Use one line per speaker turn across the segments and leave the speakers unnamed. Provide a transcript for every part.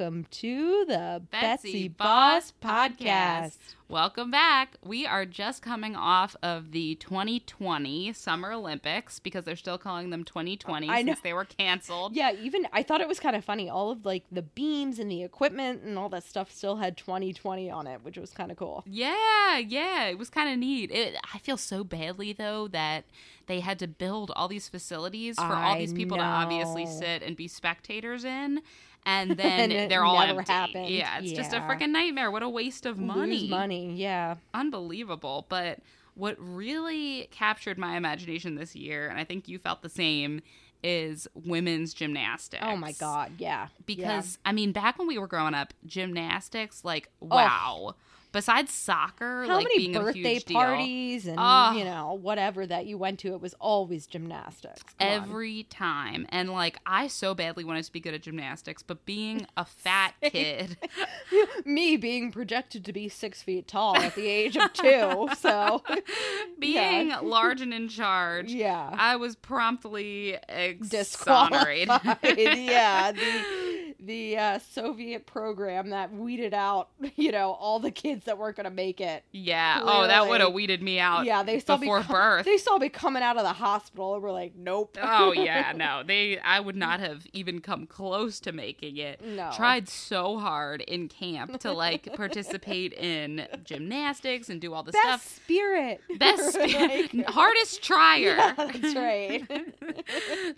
welcome to the
Betsy
Betsy,
Boss Podcast.
Podcast.
Welcome back. We are just coming off of the 2020 Summer Olympics because they're still calling them 2020
I know.
since they were canceled.
Yeah, even I thought it was kind of funny. All of like the beams and the equipment and all that stuff still had 2020 on it, which was kind of cool.
Yeah, yeah, it was kind of neat. It, I feel so badly though that they had to build all these facilities for all these people to obviously sit and be spectators in, and then
And
they're all empty.
happened.
Yeah, it's just a freaking nightmare. What a waste of money.
Lose money, yeah.
unbelievable. But what really captured my imagination this year, and I think you felt the same, is women's gymnastics.
Oh my god, yeah.
Because I mean, back when we were growing up, gymnastics, like wow. Besides soccer,
How
like
many
being a
birthday
huge deal,
parties and
Oh.
you know whatever that you went to, it was always gymnastics. Come on.
every time. And like, I so badly wanted to be good at gymnastics, but being a fat kid,
me being projected to be six feet tall at the age of two, so
being
Yeah.
large and in charge,
yeah,
I was promptly
disqualified.
exonerated.
yeah, the the uh, Soviet program that weeded out, you know, all the kids that weren't going to make it.
Yeah. Oh, that would have weeded me out.
yeah, they saw
before
me co-
birth.
They saw me coming out of the hospital and were like, "Nope."
oh yeah, no. They I would not have even come close to making it.
No.
Tried so hard in camp to like participate in gymnastics and do all the stuff.
Best
stuff.
spirit.
Best
Like-
hardest trier.
Yeah, that's right.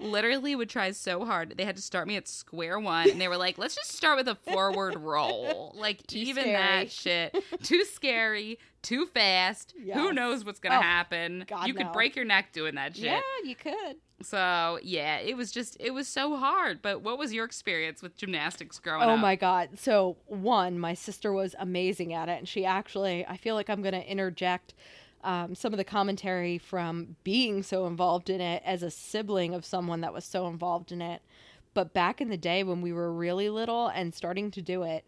Literally would try so hard. They had to start me at square one and they were like, let's just start with a forward roll. Like
Too
even
scary.
that shit. Too scary, too fast. Who knows what's gonna
Oh,
happen?
God,
you could break your neck doing that shit.
yeah, you could.
So yeah, it was just it was so hard. But what was your experience with gymnastics growing
Oh
up?
my god. So, one, my sister was amazing at it and she actually I feel like I'm going to interject um, some of the commentary from being so involved in it as a sibling of someone that was so involved in it. But back in the day when we were really little and starting to do it,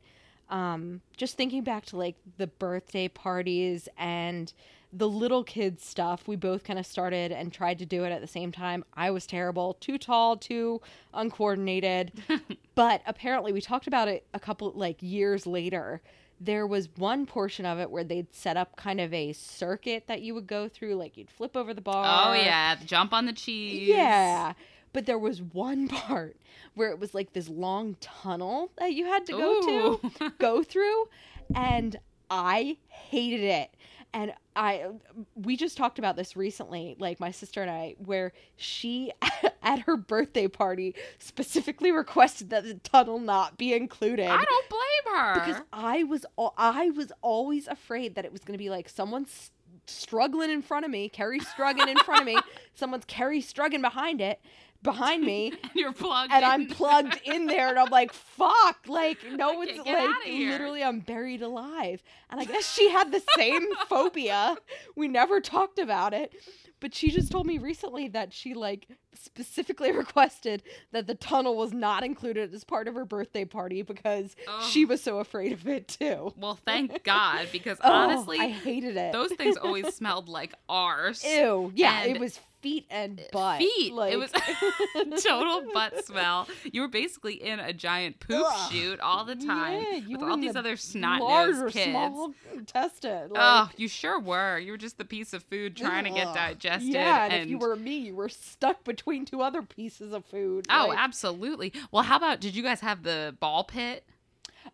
um, just thinking back to like the birthday parties and the little kids stuff, we both kind of started and tried to do it at the same time. I was terrible, too tall, too uncoordinated. but apparently, we talked about it a couple like years later. There was one portion of it where they'd set up kind of a circuit that you would go through, like you'd flip over the bar.
Oh yeah, jump on the cheese.
Yeah. But there was one part where it was like this long tunnel that you had to go
Ooh.
to, go through, and I hated it. And I we just talked about this recently, like my sister and I, where she at her birthday party specifically requested that the tunnel not be included.
I don't blame her.
because I was I was always afraid that it was going to be like someone's struggling in front of me, Carrie struggling in front of me, someone's Carrie struggling behind it, behind me,
and you're plugged
and
in.
I'm plugged in there, and I'm like, fuck, like no
I
one's like literally I'm buried alive, and I guess she had the same phobia. We never talked about it. But she just told me recently that she like specifically requested that the tunnel was not included as part of her birthday party because she was so afraid of it too.
Well, thank God, because
Oh,
honestly,
I hated it.
those things always smelled like arse.
Ew. Yeah,
And
it was feet and butt.
Feet.
Like,
It was total butt smell. You were basically in a giant poop
Ugh.
chute all the time
Yeah, you
with all these
the
other snot nosed kids.
small intestine. Like,
Oh, you sure were. You were just the piece of food trying to get digested.
Yeah, and,
and
if you were me, you were stuck between two other pieces of food.
Oh,
like,
absolutely. Well, how about did you guys have the ball pit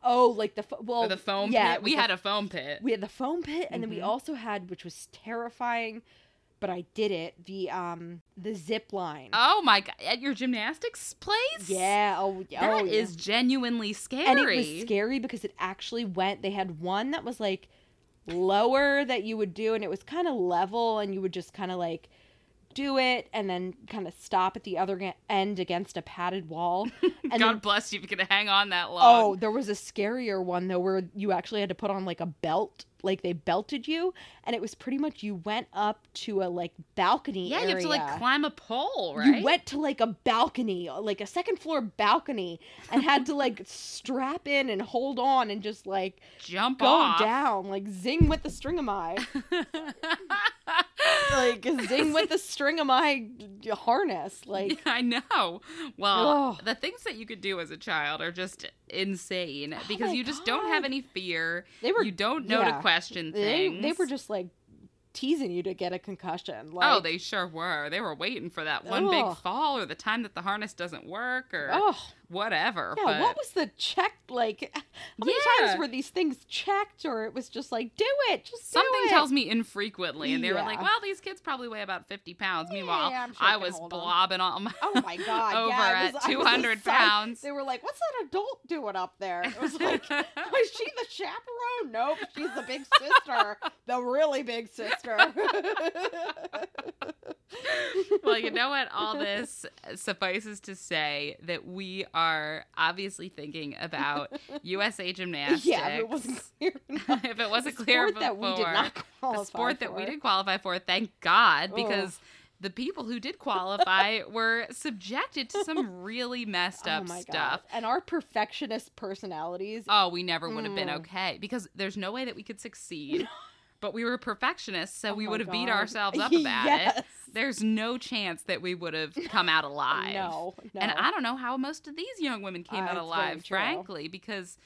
oh, like the fo- well,
or the foam
yeah,
pit? We
the
had a foam pit.
we had the foam pit and then we
Mhm.
also had which was terrifying but i did it the um the zip line
Oh my god! At your gymnastics place?
yeah oh,
That
oh
is
yeah.
genuinely scary.
and it was scary because it actually went they had one that was like lower that you would do and it was kind of level and you would just kind of like do it and then kind of stop at the other end against a padded wall and
God
then
bless you if you can hang on that long.
Oh, there was a scarier one though where you actually had to put on like a belt like they belted you and it was pretty much you went up to a like balcony
Yeah, you have to like climb a pole, right?
You went to like a balcony, like a second floor balcony, and had to like strap in and hold on and just like
jump
go
off.
down, like zing with the string of my like zing with the string of my harness, like
I know. Well,
Ugh.
the things that you could do as a child are just insane oh because
Oh
you just don't have any fear.
they were
you don't know
yeah.
to question
they,
things.
they were just like teasing you to get a concussion. Oh, like,
oh, they sure were. They were waiting for that one big fall or the time that the harness doesn't work or
oh
whatever.
yeah.
but
What was the check like? How many
Yeah.
times were these things checked, or it was just like do it, just
something
it.
tells me infrequently, and they were like, "Well, these kids probably weigh about fifty pounds." Meanwhile,
Yeah, I'm sure I
was blobbing on my
Oh my god!
over
yeah,
at
was- was
two hundred pounds.
They were like, "What's that adult doing up there?" It was like, "Was she the chaperone?" Nope, she's the big sister, the really big sister.
well, you know what? All this suffices to say that we are obviously thinking about USA Gymnastics.
yeah, if it wasn't clear enough.
if it wasn't
The
clear
sport that we did not qualify
a sport that we
for.
did qualify for, thank God,
Ugh.
because the people who did qualify were subjected to some really messed up
oh
stuff.
god! And our perfectionist personalities.
Oh, we never would have been
Mm.
okay because there's no way that we could succeed. But we were perfectionists, so
Oh
we would have beat ourselves up about
yes.
it. There's no chance that we would have come out alive.
No, no.
And I don't know how most of these young women came
Uh,
out alive, frankly, because,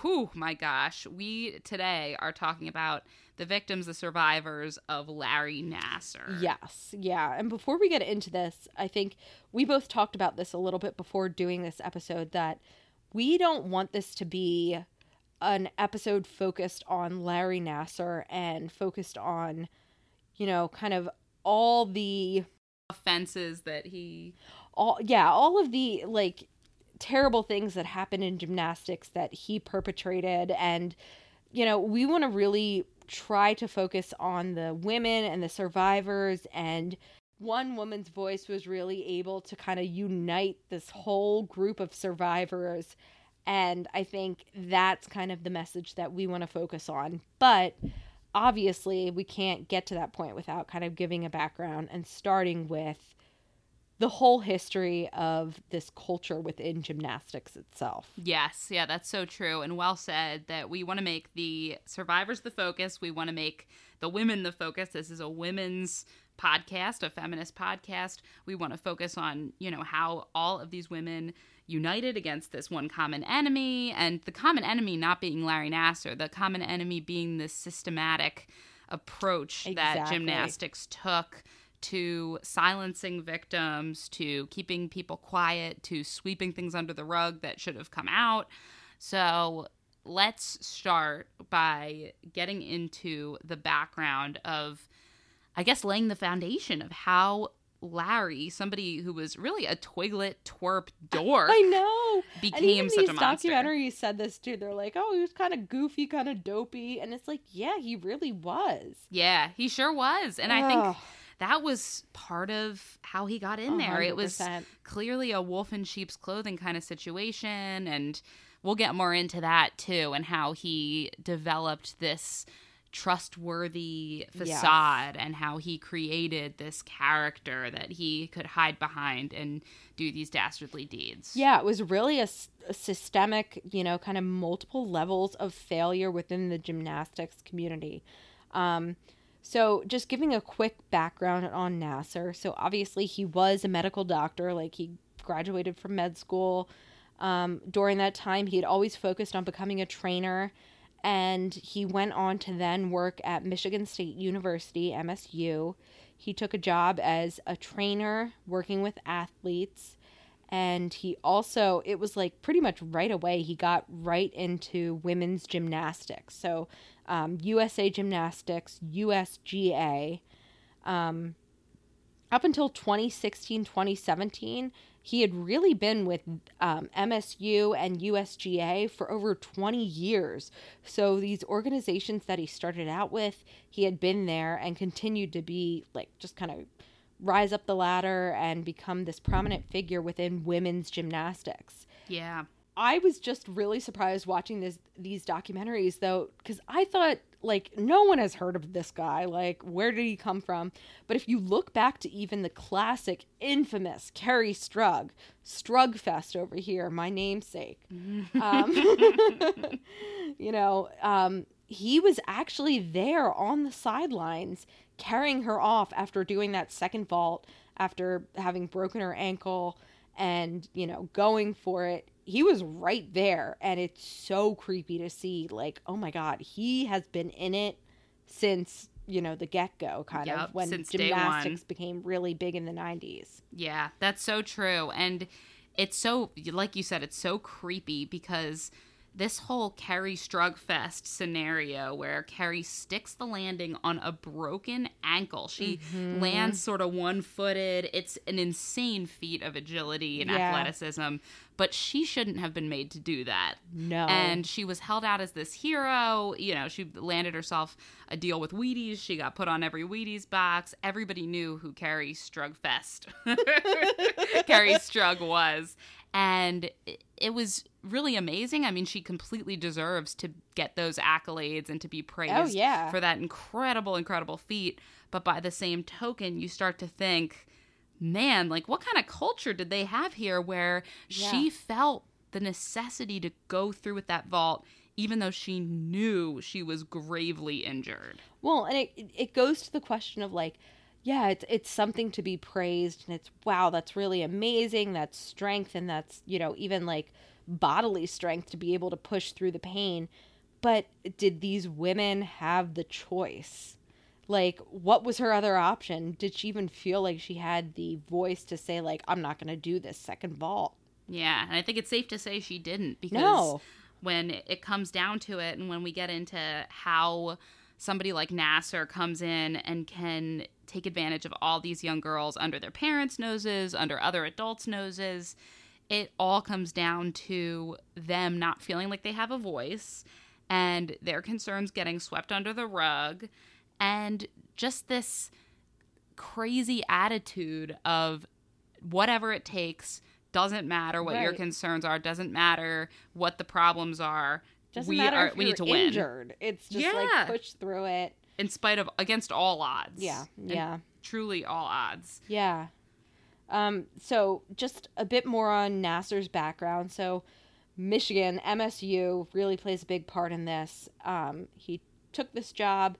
whew, my gosh, we today are talking about the victims, the survivors of Larry Nassar.
Yes, yeah. And before we get into this, I think we both talked about this a little bit before doing this episode that we don't want this to be an episode focused on Larry Nassar and focused on, you know, kind of all the
Offenses that he.
all yeah, all of the like terrible things that happened in gymnastics that he perpetrated and you know, we want to really try to focus on the women and the survivors and one woman's voice was really able to kind of unite this whole group of survivors and I think that's kind of the message that we want to focus on. But obviously, we can't get to that point without kind of giving a background and starting with the whole history of this culture within gymnastics itself.
Yes, yeah, that's so true and well said that we want to make the survivors the focus. We want to make the women the focus. This is a women's podcast, a feminist podcast. We want to focus on, you know, how all of these women united against this one common enemy and the common enemy not being Larry Nassar, the common enemy being this systematic approach that gymnastics took to silencing victims, to keeping people quiet, to sweeping things under the rug that should have come out. So let's start by getting into the background of, I guess, laying the foundation of how Larry, somebody who was really a twiglet twerp dork,
I know.
became such
these
a monster.
documentaries said this too. They're like, oh, he was kind of goofy, kind of dopey, and it's like, yeah, he really was.
Yeah, he sure was. And I think that was part of how he got in there. It was clearly a wolf in sheep's clothing kind of situation and we'll get more into that too and how he developed this trustworthy
Yes.
facade and how he created this character that he could hide behind and do these dastardly deeds.
Yeah, it was really a systemic, you know, kind of multiple levels of failure within the gymnastics community. Um, so, just giving a quick background on Nassar. So, obviously, he was a medical doctor, like, he graduated from med school. Um, during that time, he had always focused on becoming a trainer, and he went on to then work at Michigan State University, MSU. He took a job as a trainer working with athletes and he also it was like pretty much right away he got right into women's gymnastics so um, usa gymnastics usga um, up until 2016 2017 he had really been with um, msu and usga for over 20 years so these organizations that he started out with he had been there and continued to be like just kind of rise up the ladder and become this prominent figure within women's gymnastics.
Yeah.
I was just really surprised watching this these documentaries though cuz I thought like no one has heard of this guy. Like where did he come from? But if you look back to even the classic infamous Kerri Strug Strugfest over here my namesake um, you know um, he was actually there on the sidelines carrying her off after doing that second vault after having broken her ankle and you know going for it he was right there and it's so creepy to see like oh my god he has been in it since you know the get-go kind
Yep,
of when gymnastics became really big in the 90s
Yeah, that's so true. And it's so, like you said, it's so creepy because this whole Kerri Strugfest scenario where Kerri sticks the landing on a broken ankle. She
Mm-hmm.
lands sort of one footed. It's an insane feat of agility and
Yeah.
athleticism, but she shouldn't have been made to do that.
no
And she was held out as this hero. You know, she landed herself a deal with Wheaties. She got put on every Wheaties box. Everybody knew who Kerri Strugfest, Kerri Strug was. And it- it was really amazing. I mean, she completely deserves to get those accolades and to be praised
Oh, yeah.
for that incredible, incredible feat. But by the same token, you start to think, man, like what kind of culture did they have here where she felt the necessity to go through with that vault even though she knew she was gravely injured.
Well, and it it goes to the question of like, yeah, it's it's something to be praised, and it's wow, that's really amazing. That's strength, and that's you know even like bodily strength to be able to push through the pain. But did these women have the choice? Like, what was her other option? Did she even feel like she had the voice to say like, I'm not going to do this second vault?
Yeah, and I think it's safe to say she didn't because
No.
when it comes down to it and when we get into how somebody like Nassar comes in and can take advantage of all these young girls under their parents' noses, under other adults' noses, it all comes down to them not feeling like they have a voice and their concerns getting swept under the rug and just this crazy attitude of whatever it takes doesn't matter what your concerns are doesn't matter what the problems are
Doesn't
we
matter
are
if
we need to win
injured. It's just
Yeah.
like push through it.
in spite of against all odds
Yeah,
And
yeah.
truly all odds
Yeah. Um, so just a bit more on Nassar's background. So Michigan, MSU really plays a big part in this. Um, he took this job.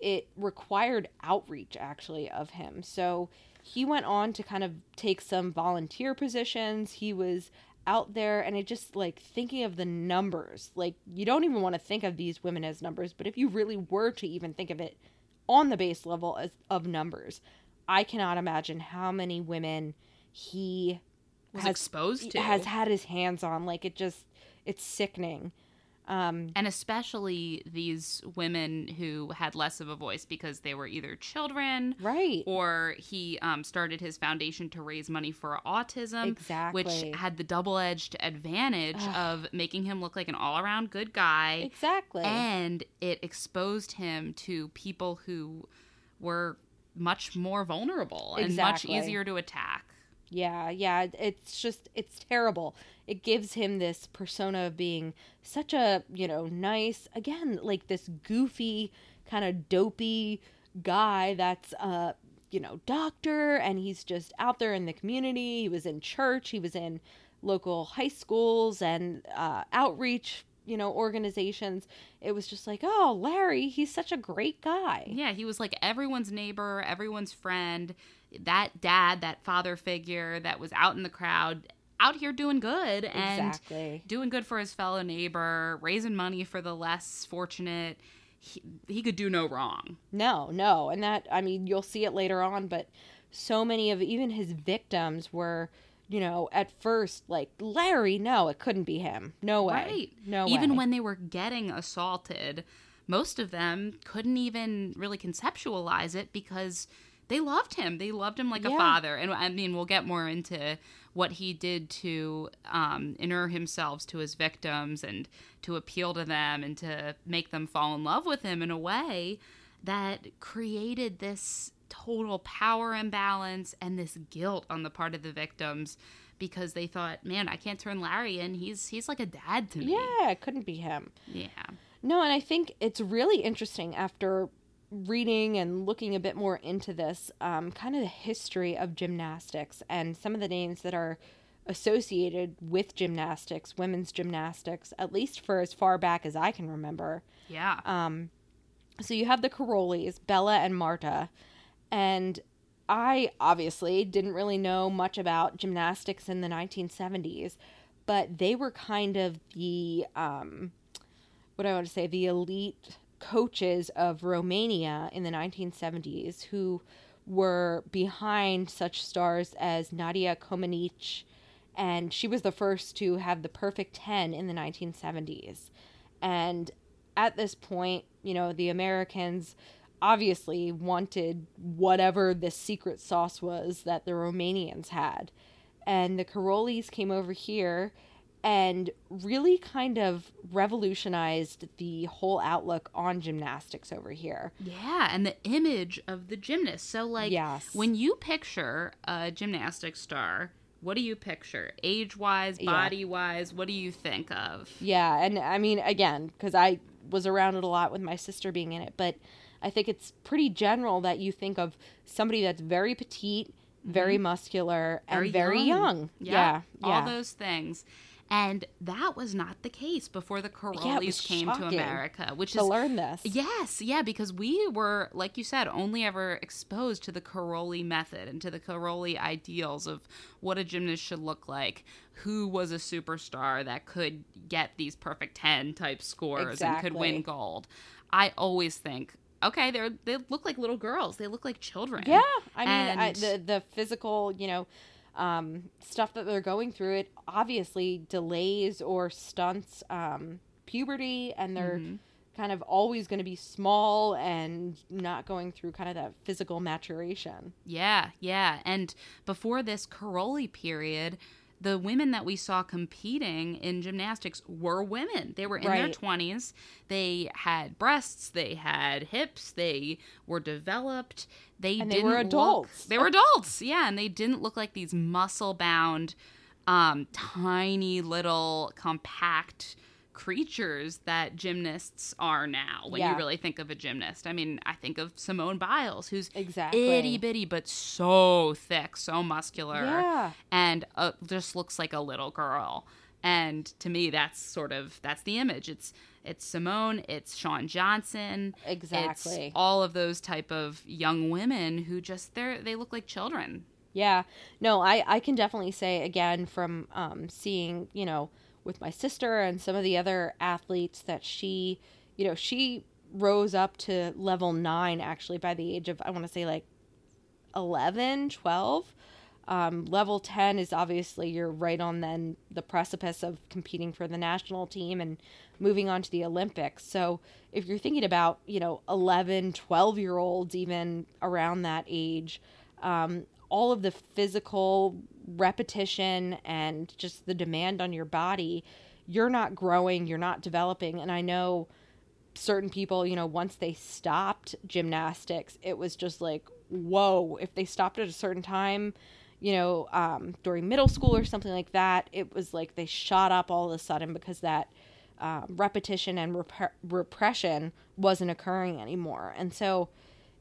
It required outreach actually of him. So he went on to kind of take some volunteer positions. He was out there and it just like thinking of the numbers. Like you don't even want to think of these women as numbers, but if you really were to even think of it on the base level as, of numbers, I cannot imagine how many women he
was
has
exposed to
has had his hands on. Like it just, it's sickening. Um,
and especially these women who had less of a voice because they were either children
right.
or he um, started his foundation to raise money for autism
Exactly.
which had the double-edged advantage
Ugh.
of making him look like an all-around good guy
Exactly.
and it exposed him to people who were much more vulnerable and much easier to attack
Yeah, yeah, it's just it's terrible. It gives him this persona of being such a, you know, nice, again, like this goofy kind of dopey guy that's uh, you know, doctor and he's just out there in the community. He was in church, he was in local high schools and uh outreach, you know, organizations. It was just like, "Oh, Larry, he's such a great guy."
Yeah, he was like everyone's neighbor, everyone's friend, that dad, that father figure that was out in the crowd, out here doing good and
Exactly.
doing good for his fellow neighbor, raising money for the less fortunate. He, he could do no wrong.
No, no. And that, I mean, you'll see it later on, but so many of even his victims were, you know, at first like, Larry, no, it couldn't be him. No way.
Right.
No
even
way.
when they were getting assaulted, most of them couldn't even really conceptualize it because they loved him. They loved him like a father. And I mean, we'll get more into what he did to um, inure himself to his victims and to appeal to them and to make them fall in love with him in a way that created this total power imbalance and this guilt on the part of the victims because they thought, man, I can't turn Larry in. He's he's like a dad to me.
Yeah, it couldn't be him.
Yeah.
No, and I think it's really interesting after reading and looking a bit more into this, um, kind of the history of gymnastics and some of the names that are associated with gymnastics, women's gymnastics, at least for as far back as I can remember.
Yeah.
Um, so you have the Karolyis, Bela and Marta, and I obviously didn't really know much about gymnastics in the 1970s, but they were kind of the um, what I want to say, the elite coaches of Romania in the 1970s who were behind such stars as Nadia Comaneci, and she was the first to have the perfect 10 in the 1970s. And at this point, you know, the Americans obviously wanted whatever the secret sauce was that the Romanians had. And the Karolyis came over here and really kind of revolutionized the whole outlook on gymnastics over here.
Yeah, and the image of the gymnast. So, like,
Yes.
when you picture a gymnastics star, what do you picture? Age wise,
Yeah.
body wise, what do you think of?
Yeah, and I mean, again, because I was around it a lot with my sister being in it, but I think it's pretty general that you think of somebody that's very petite, very mm-hmm. muscular, and
Very young.
young. Yeah, yeah.
all those things. And that was not the case before the Karolyis
was
came to America, which
to
is
learn this.
Yes, yeah, because we were, like you said, only ever exposed to the Karolyi method and to the Karolyi ideals of what a gymnast should look like, who was a superstar that could get these perfect 10 type scores and could win gold. I always think, okay, they're they look like little girls. They look like children.
Yeah, I mean, I, the the physical, you know, um, stuff that they're going through, it obviously delays or stunts um, puberty, and they're
Mhm.
kind of always going to be small and not going through kind of that physical maturation.
Yeah, yeah. And before this Karolyi period, the women that we saw competing in gymnastics were women. They were in their 20s. They had breasts, they had hips, they were developed. They
And they
didn't
were
look-
adults.
they were adults. Yeah, and they didn't look like these muscle-bound um tiny little compact creatures that gymnasts are now when you really think of a gymnast. I mean, I think of Simone Biles, who's
Exactly.
itty bitty, but so thick, so muscular,
Yeah.
and uh, just looks like a little girl. And to me, that's sort of that's the image. It's it's Simone, it's Shawn Johnson,
Exactly.
It's all of those type of young women who just they're they look like children.
Yeah. No, I, I can definitely say again from um, seeing, you know, with my sister and some of the other athletes that she, you know, she rose up to level nine actually by the age of, I want to say like 11, 12. Um, level 10 is obviously you're right on then the precipice of competing for the national team and moving on to the Olympics. So if you're thinking about, you know, 11, 12 year olds, even around that age, um, all of the physical repetition and just the demand on your body, you're not growing, you're not developing. And I know certain people, you know, once they stopped gymnastics, it was just like, whoa, if they stopped at a certain time, you know, um, during middle school or something like that, it was like they shot up all of a sudden because that um, repetition and rep- repression wasn't occurring anymore. And so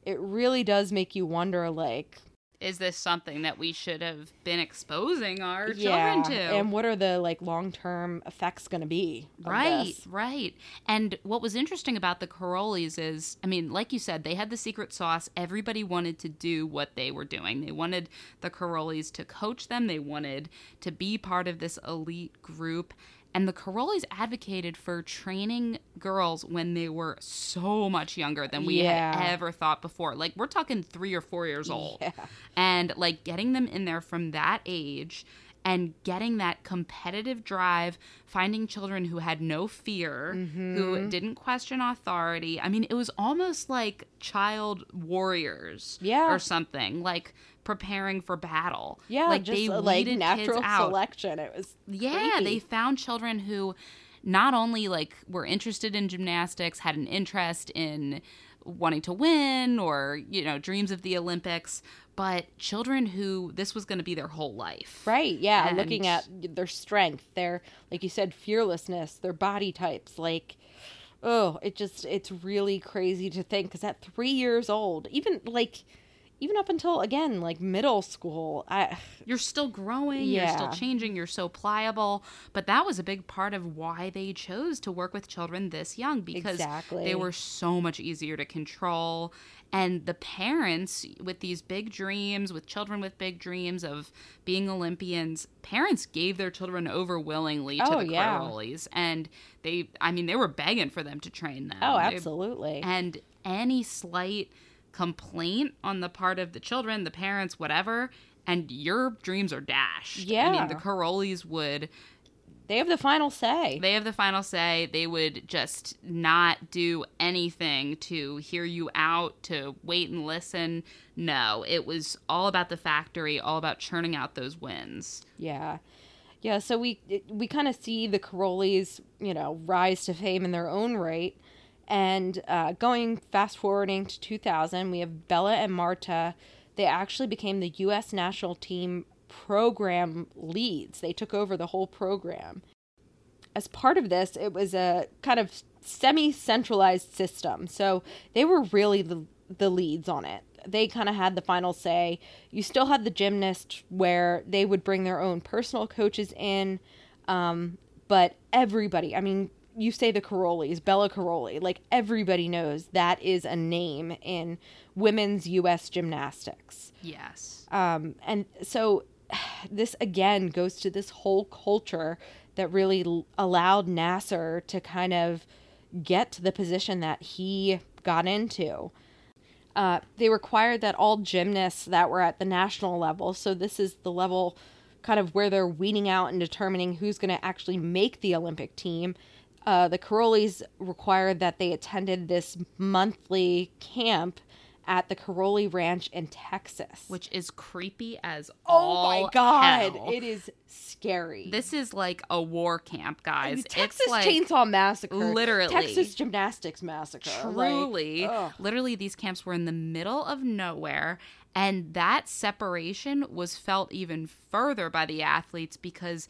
it really does make you wonder, like,
Is this something that we should have been exposing our
yeah,
children to?
and what are the like long term effects going to be?
Right,
this?
right. And what was interesting about the Karolyis is, I mean, like you said, they had the secret sauce. Everybody wanted to do what they were doing. They wanted the Karolyis to coach them, they wanted to be part of this elite group. And the Karolyis advocated for training girls when they were so much younger than we
Yeah.
had ever thought before. Like, we're talking three or four years old
Yeah.
and like getting them in there from that age and getting that competitive drive finding children who had no fear
Mm-hmm.
who didn't question authority i mean it was almost like child warriors
Yeah.
or something like preparing for battle
Yeah,
like
just
they
uh, like natural selection. It was
yeah,
creepy.
they found children who not only like were interested in gymnastics, had an interest in wanting to win or, you know, dreams of the Olympics, but children who this was going to be their whole life.
Right. Yeah.
And-
Looking at their strength, their, like you said, fearlessness, their body types. Like, oh, it just, it's really crazy to think because at three years old, even like, even up until again, like middle school, I,
You're still growing, yeah. you're still changing, you're so pliable. But that was a big part of why they chose to work with children this young because
Exactly.
they were so much easier to control. And the parents with these big dreams, with children with big dreams of being Olympians, parents gave their children over willingly to
Oh,
the
yeah.
Karolyis. And they, I mean, they were begging for them to train them.
oh,
They-
absolutely.
and any slight complaint on the part of the children, the parents, whatever, and your dreams are dashed.
Yeah.
I mean, the Karolyis would,
they have the final say.
they have the final say. They would just not do anything to hear you out, to wait and listen. No, it was all about the factory, all about churning out those wins.
Yeah. Yeah, so we we kind of see the Karolyis, you know, rise to fame in their own right. And uh, going fast forwarding to 2000, we have Bela and Marta. They actually became the U.S. national team program leads. They took over the whole program. As part of this, it was a kind of semi centralized system. So they were really the, the leads on it. They kind of had the final say. You still had the gymnast where they would bring their own personal coaches in. Um, but everybody, I mean, you say the Karolyis, Bela Karolyi, like everybody knows that is a name in women's U.S. gymnastics.
Yes.
Um, and so this again goes to this whole culture that really l- allowed Nassar to kind of get to the position that he got into. Uh, they required that all gymnasts that were at the national level, so this is the level kind of where they're weeding out and determining who's going to actually make the Olympic team. Uh, the Karolyis required that they attended this monthly camp at the Karolyi Ranch in Texas.
Which is creepy as
oh
all
my god,
hell.
it is scary.
This is like a war camp,
I
guys.
mean, Texas
it's like
Chainsaw Massacre,
literally.
Texas Gymnastics Massacre.
truly,
ugh.
literally, these camps were in the middle of nowhere, and that separation was felt even further by the athletes because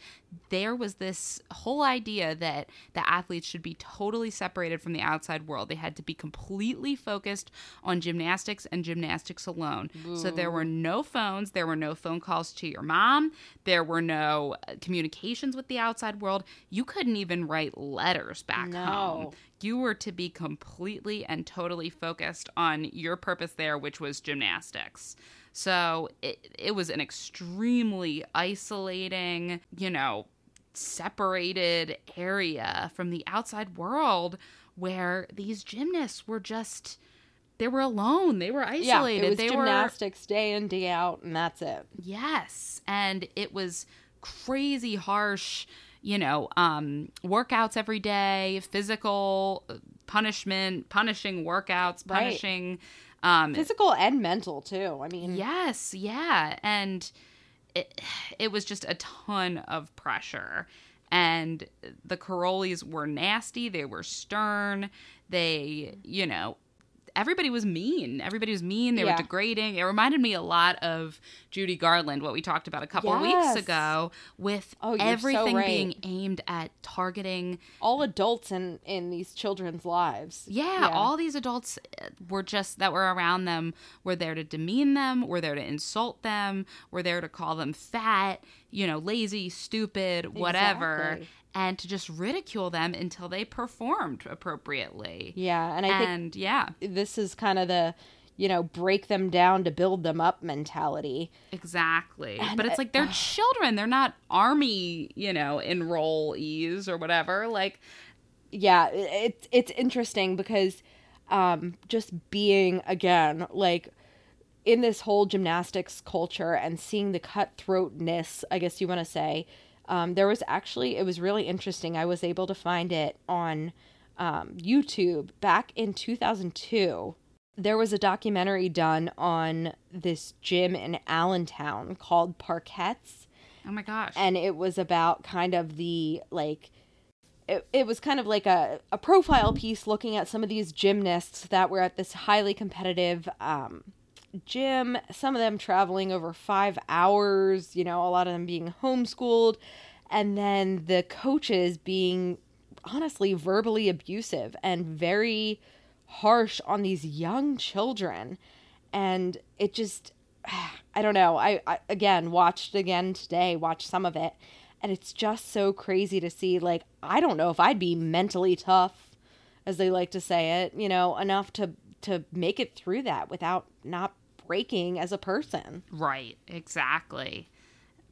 there was this whole idea that the athletes should be totally separated from the outside world. They had to be completely focused on gymnastics and gymnastics alone. So there were no phones, there were no phone calls to your mom, there were no uh, communications with the outside world. You couldn't even write letters back
No.
home you were to be completely and totally focused on your purpose there, which was gymnastics. So it, it was an extremely isolating, you know, separated area from the outside world where these gymnasts were just they were alone they were isolated yeah,
it was
they were
gymnastics day in day out, and that's it.
Yes, and it was crazy harsh, you know, um workouts every day, physical uh, punishment, punishing workouts,
Right.
punishing um
Physical and mental too. I mean,
yes, yeah, and it it was just a ton of pressure. And the Carolis were nasty, they were stern, they, you know, everybody was mean. Everybody was mean. They
Yeah.
were degrading. It reminded me a lot of Judy Garland, what we talked about a couple
Yes.
weeks ago, with
Oh, you're so
everything
right.
being aimed at targeting.
all adults in in these children's lives.
Yeah, all these adults uh, were just that were around them were there to demean them, were there to insult them, were there to call them fat, you know, lazy, stupid, whatever,
Exactly.
And to just ridicule them until they performed appropriately.
yeah, and I think
yeah,
this is kind of the you know break them down to build them up mentality.
Exactly.
And
but it's like they're children. They're not army, you know, enrollees or whatever. Like,
yeah it's it's interesting because um just being again like in this whole gymnastics culture and seeing the cutthroatness i guess you want to say um, there was actually it was really interesting. I was able to find it on um, youtube back in 2002 there was a documentary done on this gym in allentown called Parkettes
oh my gosh.
and it was about kind of the like it, it was kind of like a, a profile piece looking at some of these gymnasts that were at this highly competitive um, gym, some of them traveling over five hours, you know, a lot of them being homeschooled, and then the coaches being honestly verbally abusive and very harsh on these young children. And it just, I don't know. I, I again watched again today, watched some of it, and it's just so crazy to see. Like, I don't know if I'd be mentally tough, as they like to say it, you know, enough to to make it through that without not breaking as a person.
Right, exactly.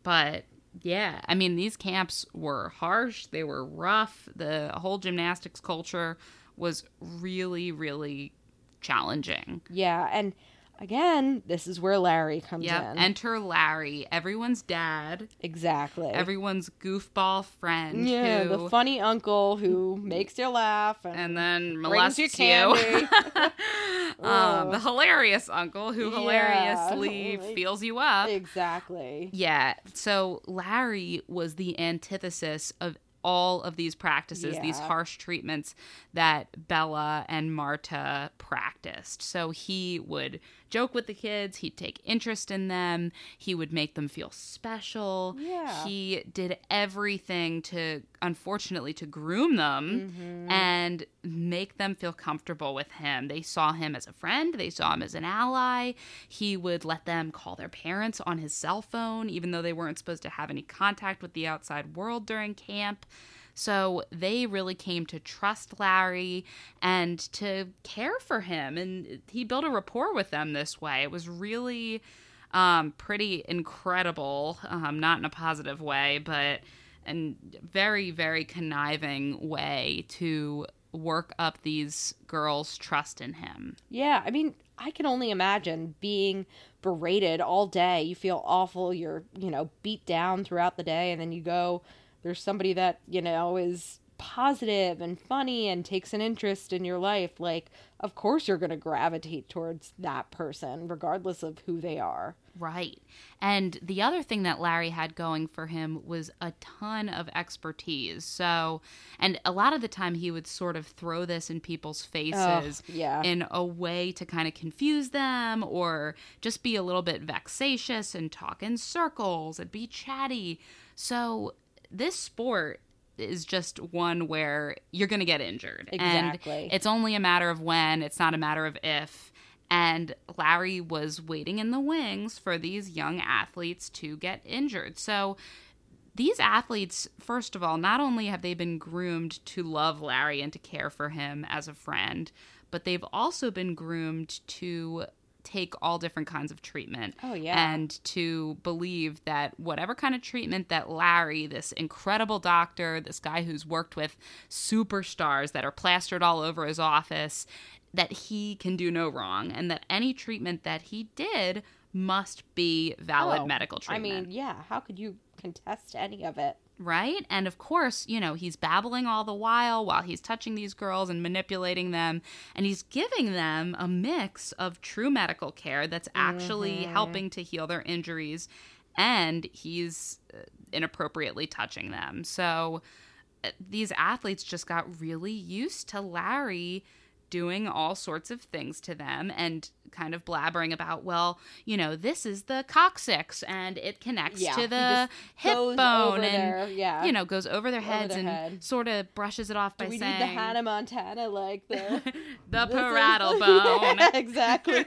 But yeah, I mean, these camps were harsh, they were rough. The whole gymnastics culture was really, really challenging.
Yeah, and again, this is where Larry comes
Yep.
in.
Enter Larry, everyone's dad,
exactly.
everyone's goofball friend
yeah,
who
the funny uncle who makes you laugh and,
and then molests
you candy.
um, the hilarious uncle who hilariously
Like-
feels you up.
exactly.
Yeah. So Larry was the antithesis of all of these practices, these harsh treatments that Bela and Marta practiced. So he would joke with the kids, he'd take interest in them, he would make them feel special.
Yeah.
He did everything to unfortunately to groom them
Mm-hmm.
and make them feel comfortable with him. They saw him as a friend, they saw him as an ally. He would let them call their parents on his cell phone even though they weren't supposed to have any contact with the outside world during camp. So they really came to trust Larry and to care for him. And he built a rapport with them this way. It was really um, pretty incredible, um, not in a positive way, but and very, very conniving way to work up these girls' trust in him.
Yeah, I mean, I can only imagine being berated all day. You feel awful. You're, you know, beat down throughout the day, and then you go, there's somebody that, you know, is positive and funny and takes an interest in your life. Like, of course you're going to gravitate towards that person, regardless of who they are.
Right. And the other thing that Larry had going for him was a ton of expertise. So, and a lot of the time he would sort of throw this in people's faces
yeah.
in a way to kind of confuse them or just be a little bit vexatious and talk in circles and be chatty. So, this sport is just one where you're going to get injured.
Exactly.
And it's only a matter of when, it's not a matter of if. And Larry was waiting in the wings for these young athletes to get injured. So these athletes, first of all, not only have they been groomed to love Larry and to care for him as a friend, but they've also been groomed to take all different kinds of treatment.
Oh, yeah.
And to believe that whatever kind of treatment that Larry, this incredible doctor, this guy who's worked with superstars that are plastered all over his office, that he can do no wrong and that any treatment that he did must be valid
Oh,
medical treatment.
I mean, yeah, how could you contest any of it?
Right? And of course, you know, he's babbling all the while while he's touching these girls and manipulating them. And he's giving them a mix of true medical care that's actually helping to heal their injuries. And he's uh, inappropriately touching them. So uh, these athletes just got really used to Larry doing all sorts of things to them and kind of blabbering about, well, you know, this is the coccyx and it connects
Yeah,
to the hip bone and
there, yeah.
you know goes over their heads
their
and
head.
sort of brushes it off by
we
saying
need the Hannah Montana like the
the parietal bone.
Yeah, exactly.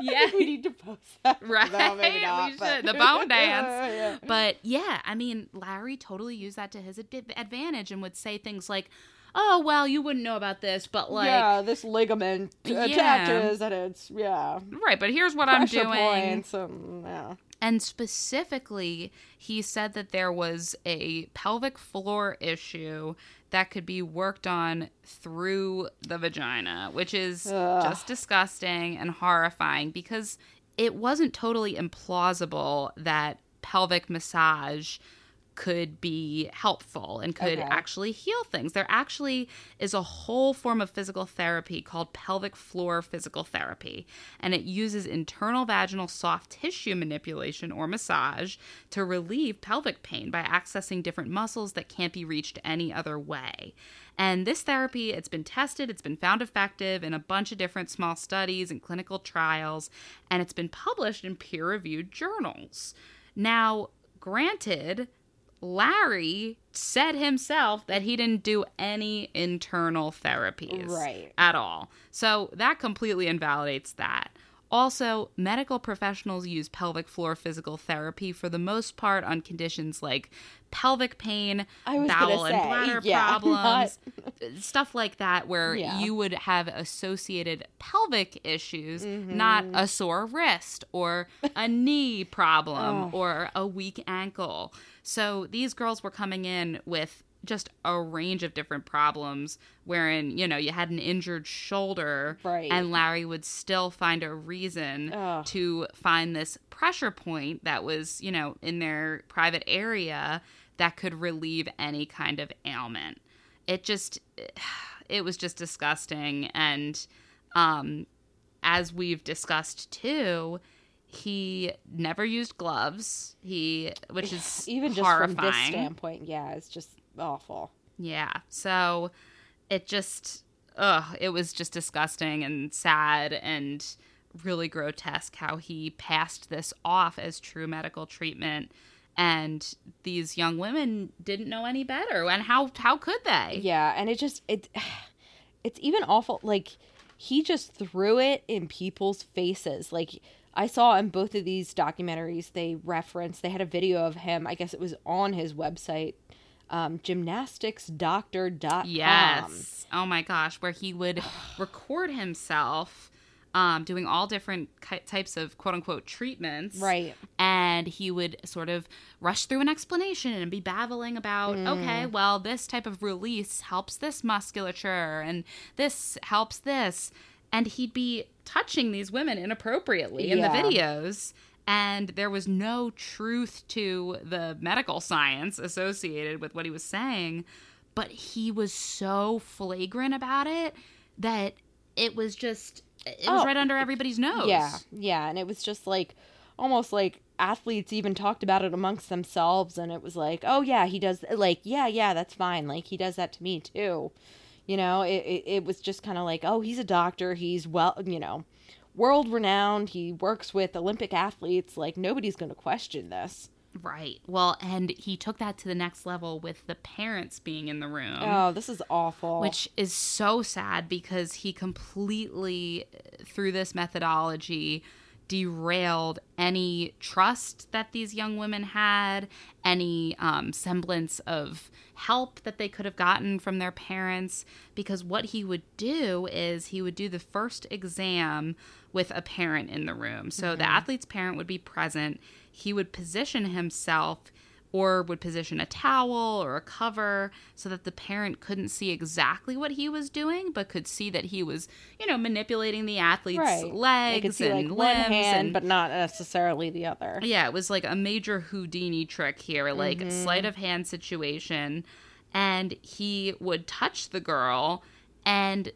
yeah,
we need to post that.
Right,
No, maybe not, but-
The bone dance. But yeah, I mean, Larry totally used that to his ad- advantage and would say things like, "Oh, well, you wouldn't know about this, but like,
yeah, this ligament
Yeah.
attaches and it's yeah.
right, but here's what I'm doing."
points and yeah.
And specifically, he said that there was a pelvic floor issue that could be worked on through the vagina, which is
Ugh.
just disgusting and horrifying because it wasn't totally implausible that pelvic massage could be helpful and could
Okay.
actually heal things. There actually is a whole form of physical therapy called pelvic floor physical therapy, and it uses internal vaginal soft tissue manipulation or massage to relieve pelvic pain by accessing different muscles that can't be reached any other way. And this therapy, it's been tested, it's been found effective in a bunch of different small studies and clinical trials, and it's been published in peer reviewed journals. Now, granted, Larry said himself that he didn't do any internal therapies
Right.
at all. So that completely invalidates that. Also, medical professionals use pelvic floor physical therapy for the most part on conditions like pelvic pain, bowel and
say,
bladder
yeah,
problems, stuff like that, where
Yeah.
you would have associated pelvic issues,
Mm-hmm.
not a sore wrist or a knee problem
Oh.
or a weak ankle. So these girls were coming in with just a range of different problems wherein you know you had an injured shoulder
Right.
and larry would still find a reason
Ugh.
to find this pressure point that was you know in their private area that could relieve any kind of ailment it just it was just disgusting and um as we've discussed too he never used gloves he which is
Even just
horrifying.
from this standpoint, yeah, it's just awful.
Yeah. So it just ugh, it was just disgusting and sad and really grotesque how he passed this off as true medical treatment and these young women didn't know any better and how how could they
Yeah, and it just it it's even awful like he just threw it in people's faces. Like I saw in both of these documentaries they referenced they had a video of him, I guess it was on his website, um gymnasticsdoctor.com.
yes. Oh my gosh where he would record himself um, doing all different types of quote unquote treatments.
Right.
and he would sort of rush through an explanation and be babbling about okay well this type of release helps this musculature and this helps this. And he'd be touching these women inappropriately in the videos and there was no truth to the medical science associated with what he was saying but he was so flagrant about it that it was just it was
Oh,
right under everybody's nose
Yeah, yeah, and it was just like almost like athletes even talked about it amongst themselves, and it was like, oh yeah, he does. Like, yeah, yeah, that's fine. Like he does that to me too. You know, it it, it was just kind of like, oh, he's a doctor. He's well, you know, world renowned. He works with Olympic athletes. Like nobody's going to question this.
Right. Well, and he took that to the next level with the parents being in the room.
Oh, this is awful.
Which is so sad because he completely, through this methodology, derailed any trust that these young women had, any um, semblance of help that they could have gotten from their parents. Because what he would do is he would do the first exam with a parent in the room. So the athlete's parent would be present. He would position himself or would position a towel or a cover so that the parent couldn't see exactly what he was doing, but could see that he was, you know, manipulating the athlete's
right.
legs
see
and
like
limbs
hand,
and
but not necessarily the other.
yeah, it was like a major Houdini trick here, like a sleight of hand situation. And he would touch the girl, and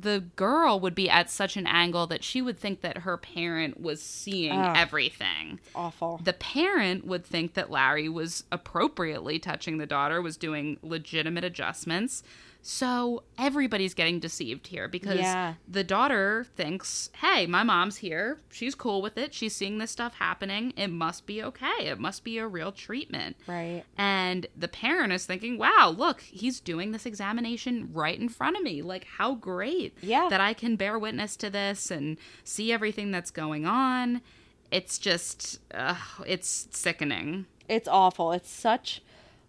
the girl would be at such an angle that she would think that her parent was seeing
Ugh.
everything.
Awful.
The parent would think that Larry was appropriately touching the daughter, was doing legitimate adjustments. So everybody's getting deceived here because
Yeah.
the daughter thinks, hey, my mom's here. She's cool with it. She's seeing this stuff happening. It must be okay. It must be a real treatment.
Right.
And the parent is thinking, wow, look, he's doing this examination right in front of me. Like, how great
Yeah.
that I can bear witness to this and see everything that's going on. It's just, uh, it's sickening.
it's awful. It's such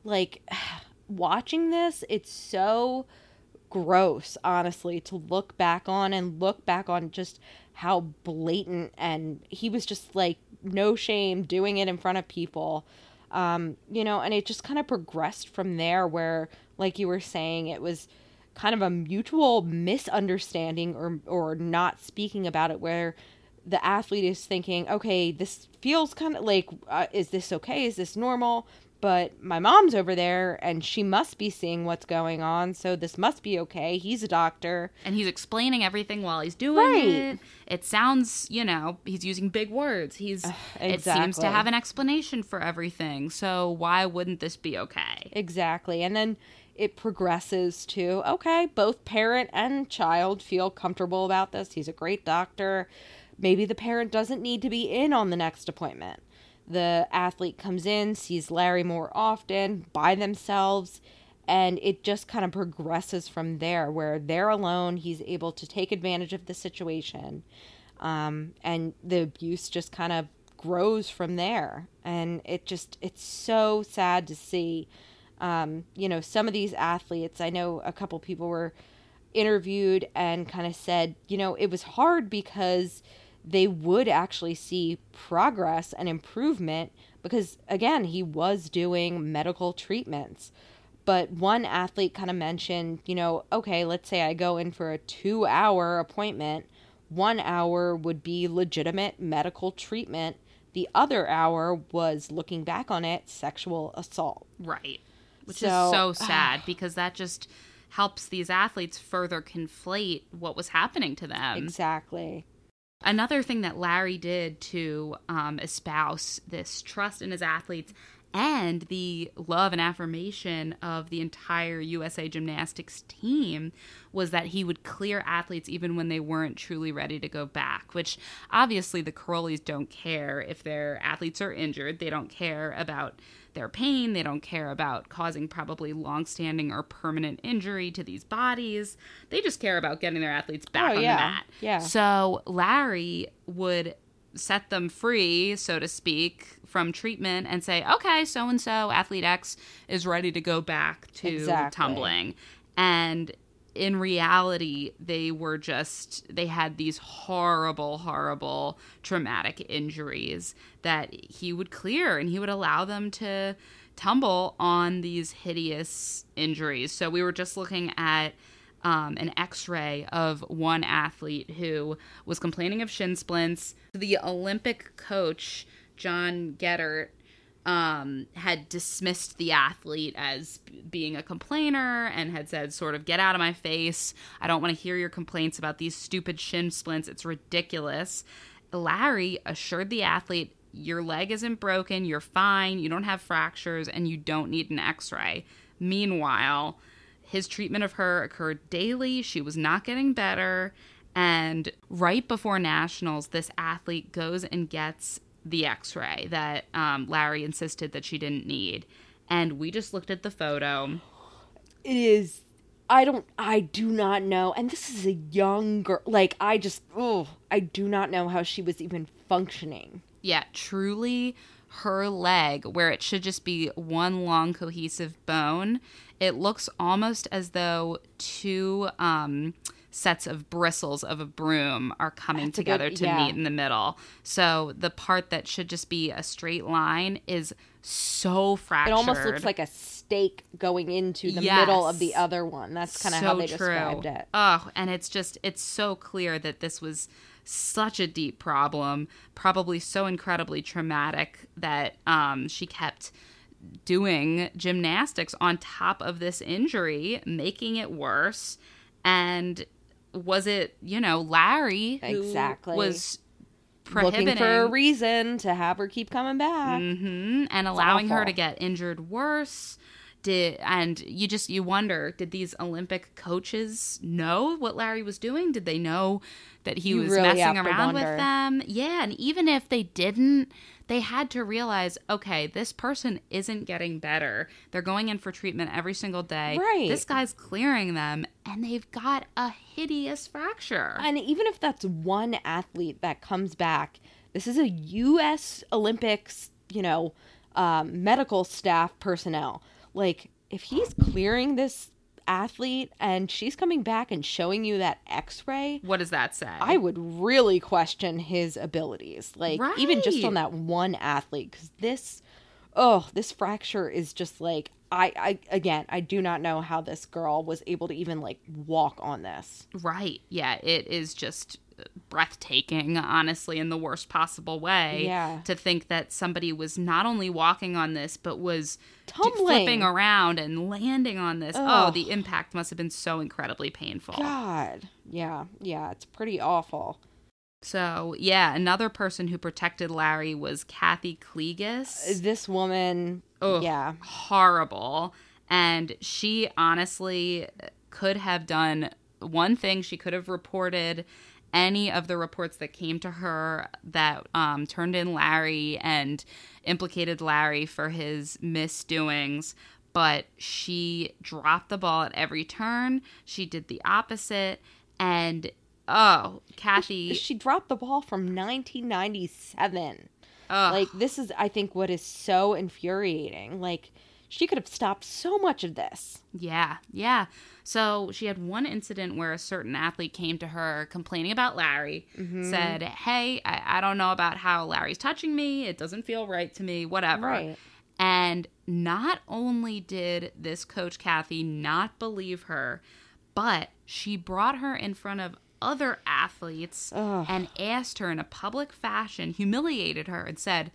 like watching this, it's so gross, honestly, to look back on and look back on just how blatant and he was just like no shame doing it in front of people. Um, you know, and it just kind of progressed from there where like you were saying it was kind of a mutual misunderstanding or or not speaking about it where the athlete is thinking, okay, this feels kind of like, uh, is this okay? Is this normal? But my mom's over there and she must be seeing what's going on, so this must be okay. He's a doctor.
And he's explaining everything while he's doing
Right.
it. It sounds, you know, he's using big words. He's it seems to have an explanation for everything. So why wouldn't this be okay?
Exactly. And then it progresses to okay, both parent and child feel comfortable about this. He's a great doctor. Maybe the parent doesn't need to be in on the next appointment. The athlete comes in, sees Larry more often by themselves, and it just kind of progresses from there where they're alone. He's able to take advantage of the situation. Um, and the abuse just kind of grows from there. And it just, it's so sad to see um, you know, some of these athletes, I know a couple people were interviewed and kind of said, you know, it was hard because they would actually see progress and improvement because, again, he was doing medical treatments. But one athlete kind of mentioned, you know, okay, let's say I go in for a two hour appointment, one hour would be legitimate medical treatment. The other hour was looking back on it, sexual assault.
Right. Which
So- ah.
is so sad because that just helps these athletes further conflate what was happening to them.
Exactly.
Another thing that Larry did to um, espouse this trust in his athletes and the love and affirmation of the entire USA Gymnastics team was that he would clear athletes even when they weren't truly ready to go back, which obviously the Karolyis don't care if their athletes are injured. They don't care about their pain. They don't care about causing probably long-standing or permanent injury to these bodies. They just care about getting their athletes back
Oh,
on
yeah.
the mat.
Yeah.
So Larry would set them free, so to speak, from treatment and say, okay, so and so, athlete X is ready to go back to
Exactly.
tumbling. And in reality, they were just, they had these horrible, horrible traumatic injuries that he would clear and he would allow them to tumble on these hideous injuries. So we were just looking at um, an x ray of one athlete who was complaining of shin splints. The Olympic coach, John Geddert, um, had dismissed the athlete as being a complainer and had said, sort of, get out of my face. I don't want to hear your complaints about these stupid shin splints. It's ridiculous. Larry assured the athlete, your leg isn't broken, you're fine, you don't have fractures, and you don't need an x ray. Meanwhile, his treatment of her occurred daily. She was not getting better. And right before nationals, this athlete goes and gets the x ray that um, Larry insisted that she didn't need. And we just looked at the photo.
It is. I don't. I do not know. And this is a young girl. Like I just. Oh, I do not know how she was even functioning.
Yeah, truly, her leg, where it should just be one long cohesive bone, it looks almost as though two um, sets of bristles of a broom are coming
That's
together
good-
to
yeah.
meet in the middle. So the part that should just be a straight line is so fractured.
It almost looks like a stake going into the
Yes.
middle of the other one. That's kind of how
So
they described it.
Oh, and it's just it's so clear that this was such a deep problem, probably so incredibly traumatic that um, she kept doing gymnastics on top of this injury, making it worse. And was it, you know, Larry
Exactly.
was prohibiting
Looking for a reason to have her keep coming back.
hmm and allowing her to get injured worse. Did and you just you wonder did these olympic coaches know what larry was doing? Did they know that he
You
was
really
messing around with them? Yeah and even if they didn't they had to realize okay this person isn't getting better they're going in for treatment every single day
Right.
this guy's clearing them and they've got a hideous fracture
And even if that's one athlete that comes back, this is a U.S. Olympics, you know, um, medical staff personnel. Like, if he's clearing this athlete and she's coming back and showing you that x ray,
what does that say
I would really question his abilities. Like, even just on that one athlete, because this, oh, this fracture is just like, I, I, again, I do not know how this girl was able to even like walk on this.
Right. Yeah, it is just breathtaking, honestly, in the worst possible way.
Yeah.
To think that somebody was not only walking on this, but was
Tumbling.
flipping around and landing on this. Oh, the impact must have been so incredibly painful.
God. Yeah. Yeah. It's pretty awful.
So, yeah, another person who protected Larry was Kathy Klages.
Uh, this woman.
Ugh.
Yeah.
horrible. And she honestly could have done one thing. She could have reported any of the reports that came to her that um, turned in Larry and implicated Larry for his misdoings. But she dropped the ball at every turn. She did the opposite. And oh, Kathy.
She dropped the ball from 1997.
ugh.
Like, this is, I think, what is so infuriating. Like, she could have stopped so much of this.
Yeah, yeah. So she had one incident where a certain athlete came to her complaining about Larry,
Mm-hmm.
said, Hey, I, I don't know about how Larry's touching me. It doesn't feel right to me, whatever.
Right.
And not only did this coach, Kathy, not believe her, but she brought her in front of other athletes
Ugh.
and asked her in a public fashion, humiliated her, and said,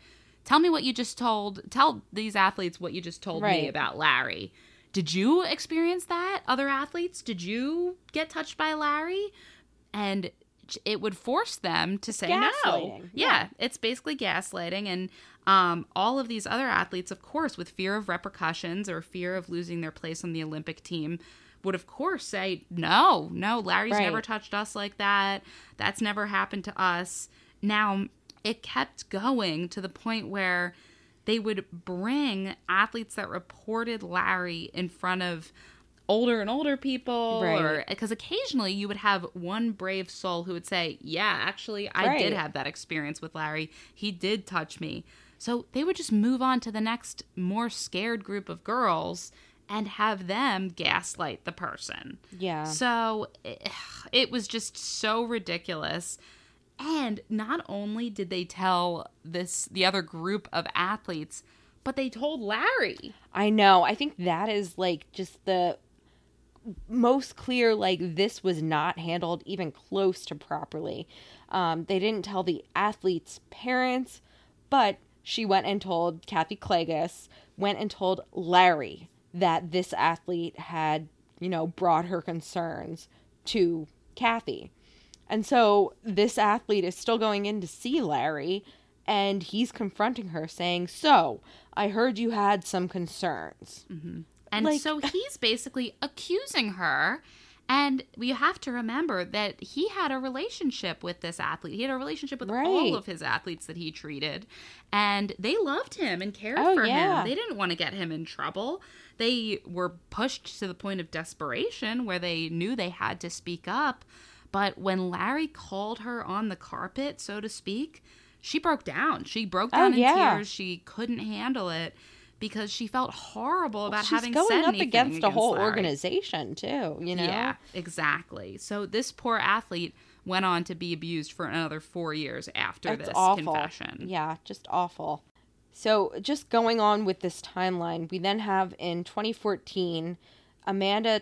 Tell me what you just told, tell these athletes what you just told me about Larry. Did you experience that? Other athletes? Did you get touched by Larry? And it would force them to say no. Yeah,
yeah.
it's basically gaslighting. And um, all of these other athletes, of course, with fear of repercussions or fear of losing their place on the Olympic team, would of course say, no, no, Larry's
Right.
never touched us like that. That's never happened to us. Now, it kept going to the point where they would bring athletes that reported Larry in front of older and older people
Right.
or because occasionally you would have one brave soul who would say yeah actually i did have that experience with larry he did touch me so they would just move on to the next more scared group of girls and have them gaslight the person
Yeah.
so eh, it, it was just so ridiculous. And not only did they tell this the other group of athletes, but they told Larry.
I know. I think that is like just the most clear like this was not handled even close to properly. Um, they didn't tell the athletes' parents, but she went and told Kathy Klages, went and told Larry that this athlete had, you know, brought her concerns to Kathy. And so this athlete is still going in to see Larry and he's confronting her saying, "So, I heard you had some concerns." Mm-hmm.
And
Like-
so he's basically accusing her. And we have to remember that he had a relationship with this athlete. He had a relationship with
Right.
all of his athletes that he treated. And they loved him and cared
Oh,
for
yeah.
him. They didn't want to get him in trouble. They were pushed to the point of desperation where they knew they had to speak up. But when Larry called her on the carpet, so to speak, she broke down. She broke
Oh,
down in
yeah.
tears. She couldn't handle it because she felt horrible about
She's
having
going
said
up
anything
against a whole
Larry.
organization too, you know.
Yeah, exactly. So this poor athlete went on to be abused for another four years after
That's
this
awful.
confession.
Yeah, just awful. So, just going on with this timeline, we then have in 2014 Amanda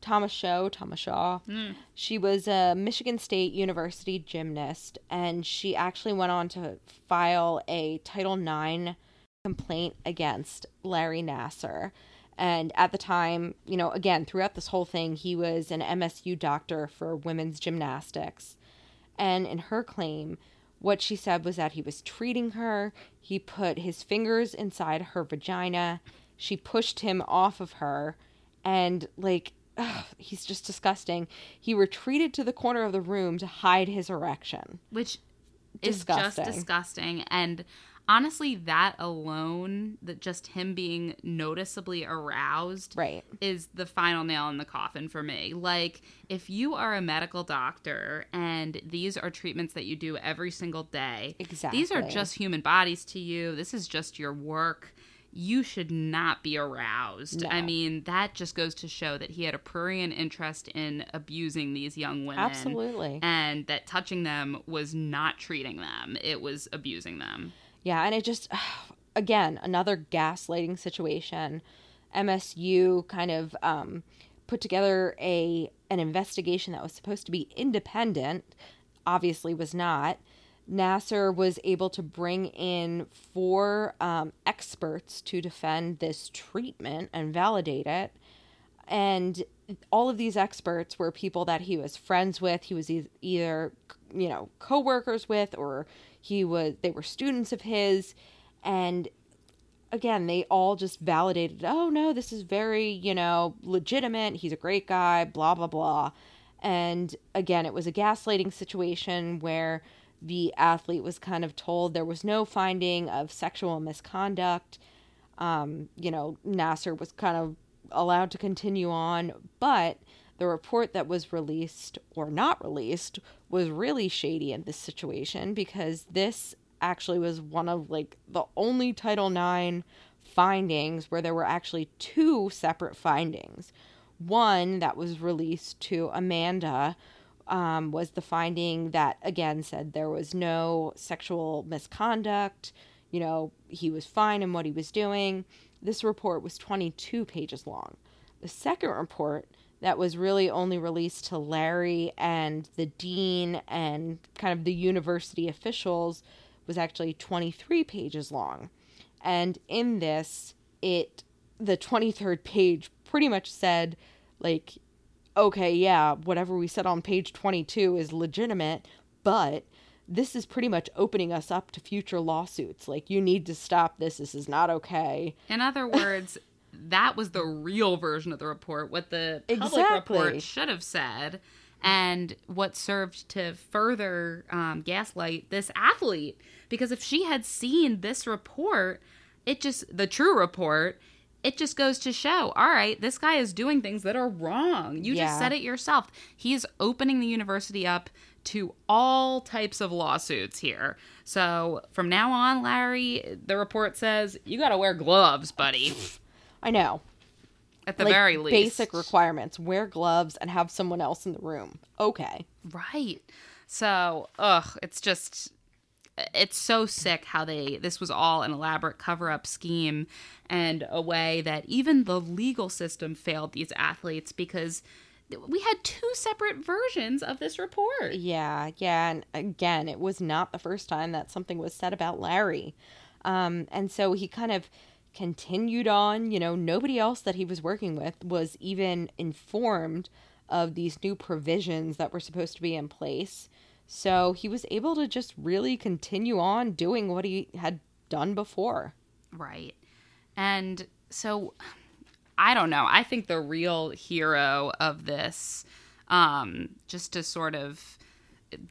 Thomashow. Thomashow, Thomashow.
Mm.
She was a Michigan State University gymnast, and she actually went on to file a Title IX complaint against Larry Nassar. And at the time, you know, again, throughout this whole thing, he was an MSU doctor for women's gymnastics. And in her claim, what she said was that he was treating her, he put his fingers inside her vagina, she pushed him off of her, and like, ugh, he's just disgusting. He retreated to the corner of the room to hide his erection.
Which is
Disgusting.
just disgusting. And honestly, that alone, that just him being noticeably aroused,
Right.
is the final nail in the coffin for me. Like, if you are a medical doctor and these are treatments that you do every single day, these are just human bodies to you, this is just your work. You should not be aroused.
No.
I mean, that just goes to show that he had a prurient interest in abusing these young women.
Absolutely.
And that touching them was not treating them, it was abusing them.
Yeah, and it just again another gaslighting situation. MSU kind of um, put together a an investigation that was supposed to be independent, obviously was not. Nassar was able to bring in four um, experts to defend this treatment and validate it. And all of these experts were people that he was friends with. He was e- either, you know, co-workers with, or he was they were students of his. And again, they all just validated, oh no, this is very, you know, legitimate. He's a great guy, blah blah blah. And again, it was a gaslighting situation where the athlete was kind of told there was no finding of sexual misconduct. Um, you know, Nassar was kind of allowed to continue on, but the report that was released or not released was really shady in this situation because this actually was one of like the only Title IX findings where there were actually two separate findings. One that was released to Amanda um, was the finding that again said there was no sexual misconduct. You know, he was fine in what he was doing. This report was 22 pages long. The second report that was really only released to Larry and the dean and kind of the university officials was actually 23 pages long. And in this, it the 23rd page pretty much said like okay, yeah, whatever we said on page 22 is legitimate, but this is pretty much opening us up to future lawsuits. Like, you need to stop this. This is not okay.
In other words, that was the real version of the report, what the public
Exactly.
report should have said, and what served to further um, gaslight this athlete. Because if she had seen this report, it just, the true report, it just goes to show, all right, this guy is doing things that are wrong. You
Yeah.
just said it yourself. He's opening the university up to all types of lawsuits here. So from now on, Larry, the report says you got to wear gloves, buddy.
I know.
At the
like,
very least.
Basic requirements wear gloves and have someone else in the room. Okay.
Right. So, ugh, it's just it's so sick how they this was all an elaborate cover-up scheme and a way that even the legal system failed these athletes because we had two separate versions of this report.
Yeah, yeah. And again, it was not the first time that something was said about Larry. Um, and so he kind of continued on. You know, nobody else that he was working with was even informed of these new provisions that were supposed to be in place. So he was able to just really continue on doing what he had done before.
Right. And so I don't know. I think the real hero of this, um, just to sort of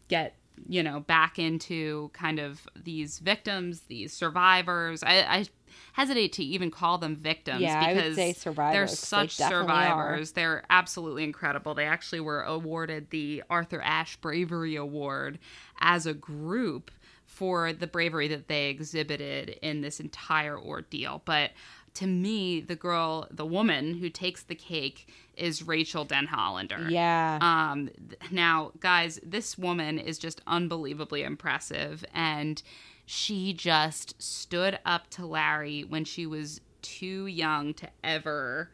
get, you know, back into kind of these victims, these survivors. I, I hesitate to even call them victims
Yeah, I would
because
say survivors,
they're
'cause they
such
are.
survivors. They're absolutely incredible. They actually were awarded the Arthur Ashe Bravery Award as a group for the bravery that they exhibited in this entire ordeal. But to me, the girl, the woman who takes the cake is Rachel Denhollander.
Yeah.
Um, now, guys, this woman is just unbelievably impressive, and she just stood up to Larry when she was too young to ever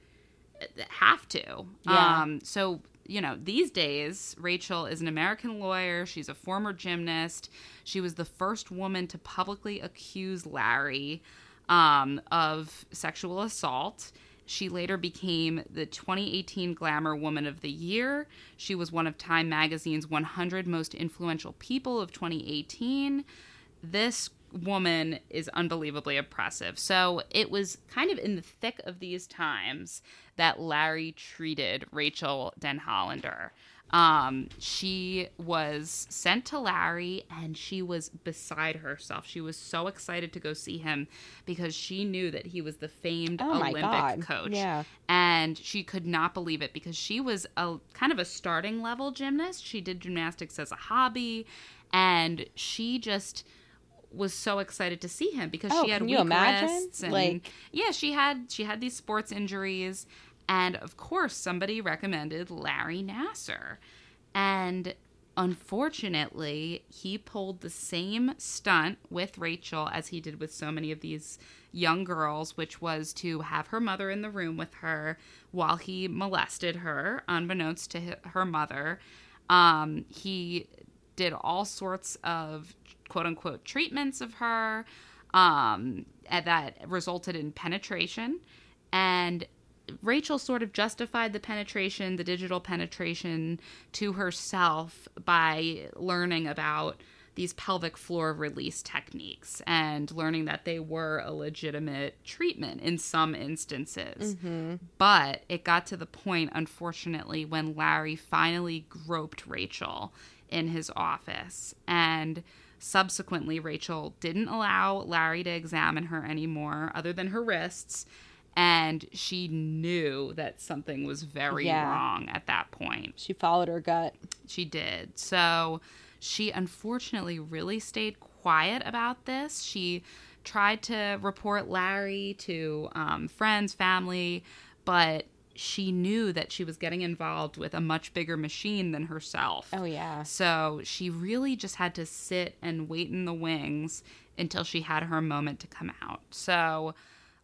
have to.
Yeah.
Um, so you know, these days, Rachel is an American lawyer. She's a former gymnast. She was the first woman to publicly accuse Larry um, of sexual assault. She later became the 2018 Glamour Woman of the Year. She was one of Time Magazine's 100 most influential people of 2018. This woman is unbelievably impressive. So it was kind of in the thick of these times that Larry treated Rachel Denhollander. Um, she was sent to Larry and she was beside herself. She was so excited to go see him because she knew that he was the famed
Oh
Olympic
God.
coach.
Yeah.
And she could not believe it because she was a kind of a starting level gymnast. She did gymnastics as a hobby and she just was so excited to see him because
Oh,
she had
can
weak
you imagine?
wrists and
Like-
yeah, she had she had these sports injuries, and of course somebody recommended Larry Nassar, and unfortunately, he pulled the same stunt with Rachel as he did with so many of these young girls, which was to have her mother in the room with her while he molested her, unbeknownst to her mother. Um, he did all sorts of quote unquote treatments of her um, that resulted in penetration. And Rachel sort of justified the penetration, the digital penetration, to herself by learning about these pelvic floor release techniques and learning that they were a legitimate treatment in some instances.
Mm-hmm.
But it got to the point, unfortunately, when Larry finally groped Rachel in his office. And subsequently, Rachel didn't allow Larry to examine her anymore, other than her wrists and she knew that something was very
Yeah.
wrong at that point.
She followed her gut.
She did. So she unfortunately really stayed quiet about this. She tried to report Larry to um, friends, family, but she knew that she was getting involved with a much bigger machine than herself.
Oh yeah.
So she really just had to sit and wait in the wings until she had her moment to come out. So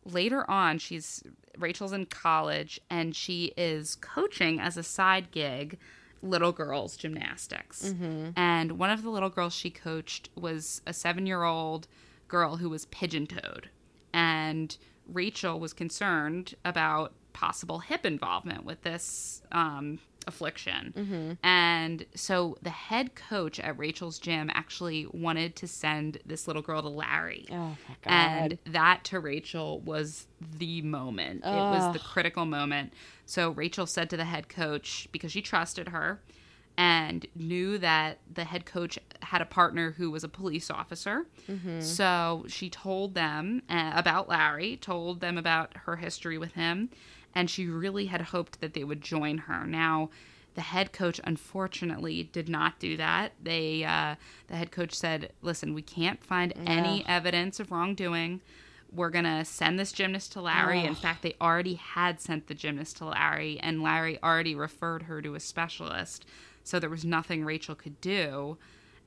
later on, she's Rachel's in college and she is coaching as a side gig little girls gymnastics. Mm-hmm. And one of the little girls she coached was a seven year old girl who was pigeon toed. And Rachel was concerned about possible hip involvement with this um, affliction. And so the head coach at Rachel's gym actually wanted to send this little girl to Larry.
Oh my god.
And that to Rachel was the moment. It was the critical moment. So Rachel said to the head coach, because she trusted her and knew that the head coach had a partner who was a police officer. So she told them uh, about Larry, told them about her history with him, and she really had hoped that they would join her. Now, the head coach unfortunately did not do that. They, uh, the head coach said, "Listen, we can't find any evidence of wrongdoing. We're gonna send this gymnast to Larry. In fact, they already had sent the gymnast to Larry, and Larry already referred her to a specialist. So there was nothing Rachel could do."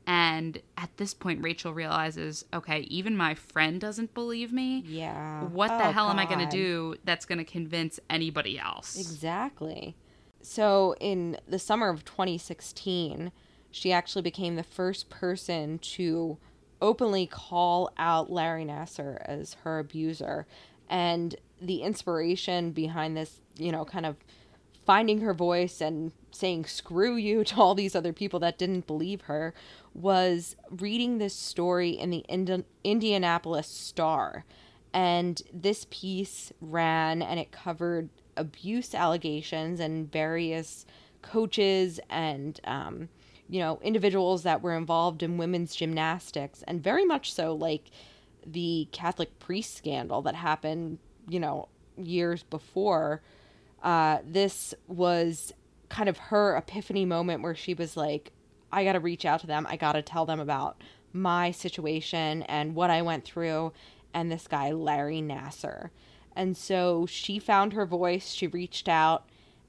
And at this point, Rachel realizes, okay, even my friend doesn't believe me.
yeah.
What the
Oh,
hell am I going to do that's going to convince anybody else?
Exactly. So, in the summer of 2016, she actually became the first person to openly call out Larry Nassar as her abuser. And the inspiration behind this, you know, kind of finding her voice and saying screw you to all these other people that didn't believe her was reading this story in the Indi- Indianapolis Star. And this piece ran and it covered abuse allegations and various coaches and, um, you know, individuals that were involved in women's gymnastics, and very much so like the Catholic priest scandal that happened, you know, years before. Uh, this was kind of her epiphany moment where she was like, I got to reach out to them. I got to tell them about my situation and what I went through and this guy, Larry Nassar. And so she found her voice, she reached out,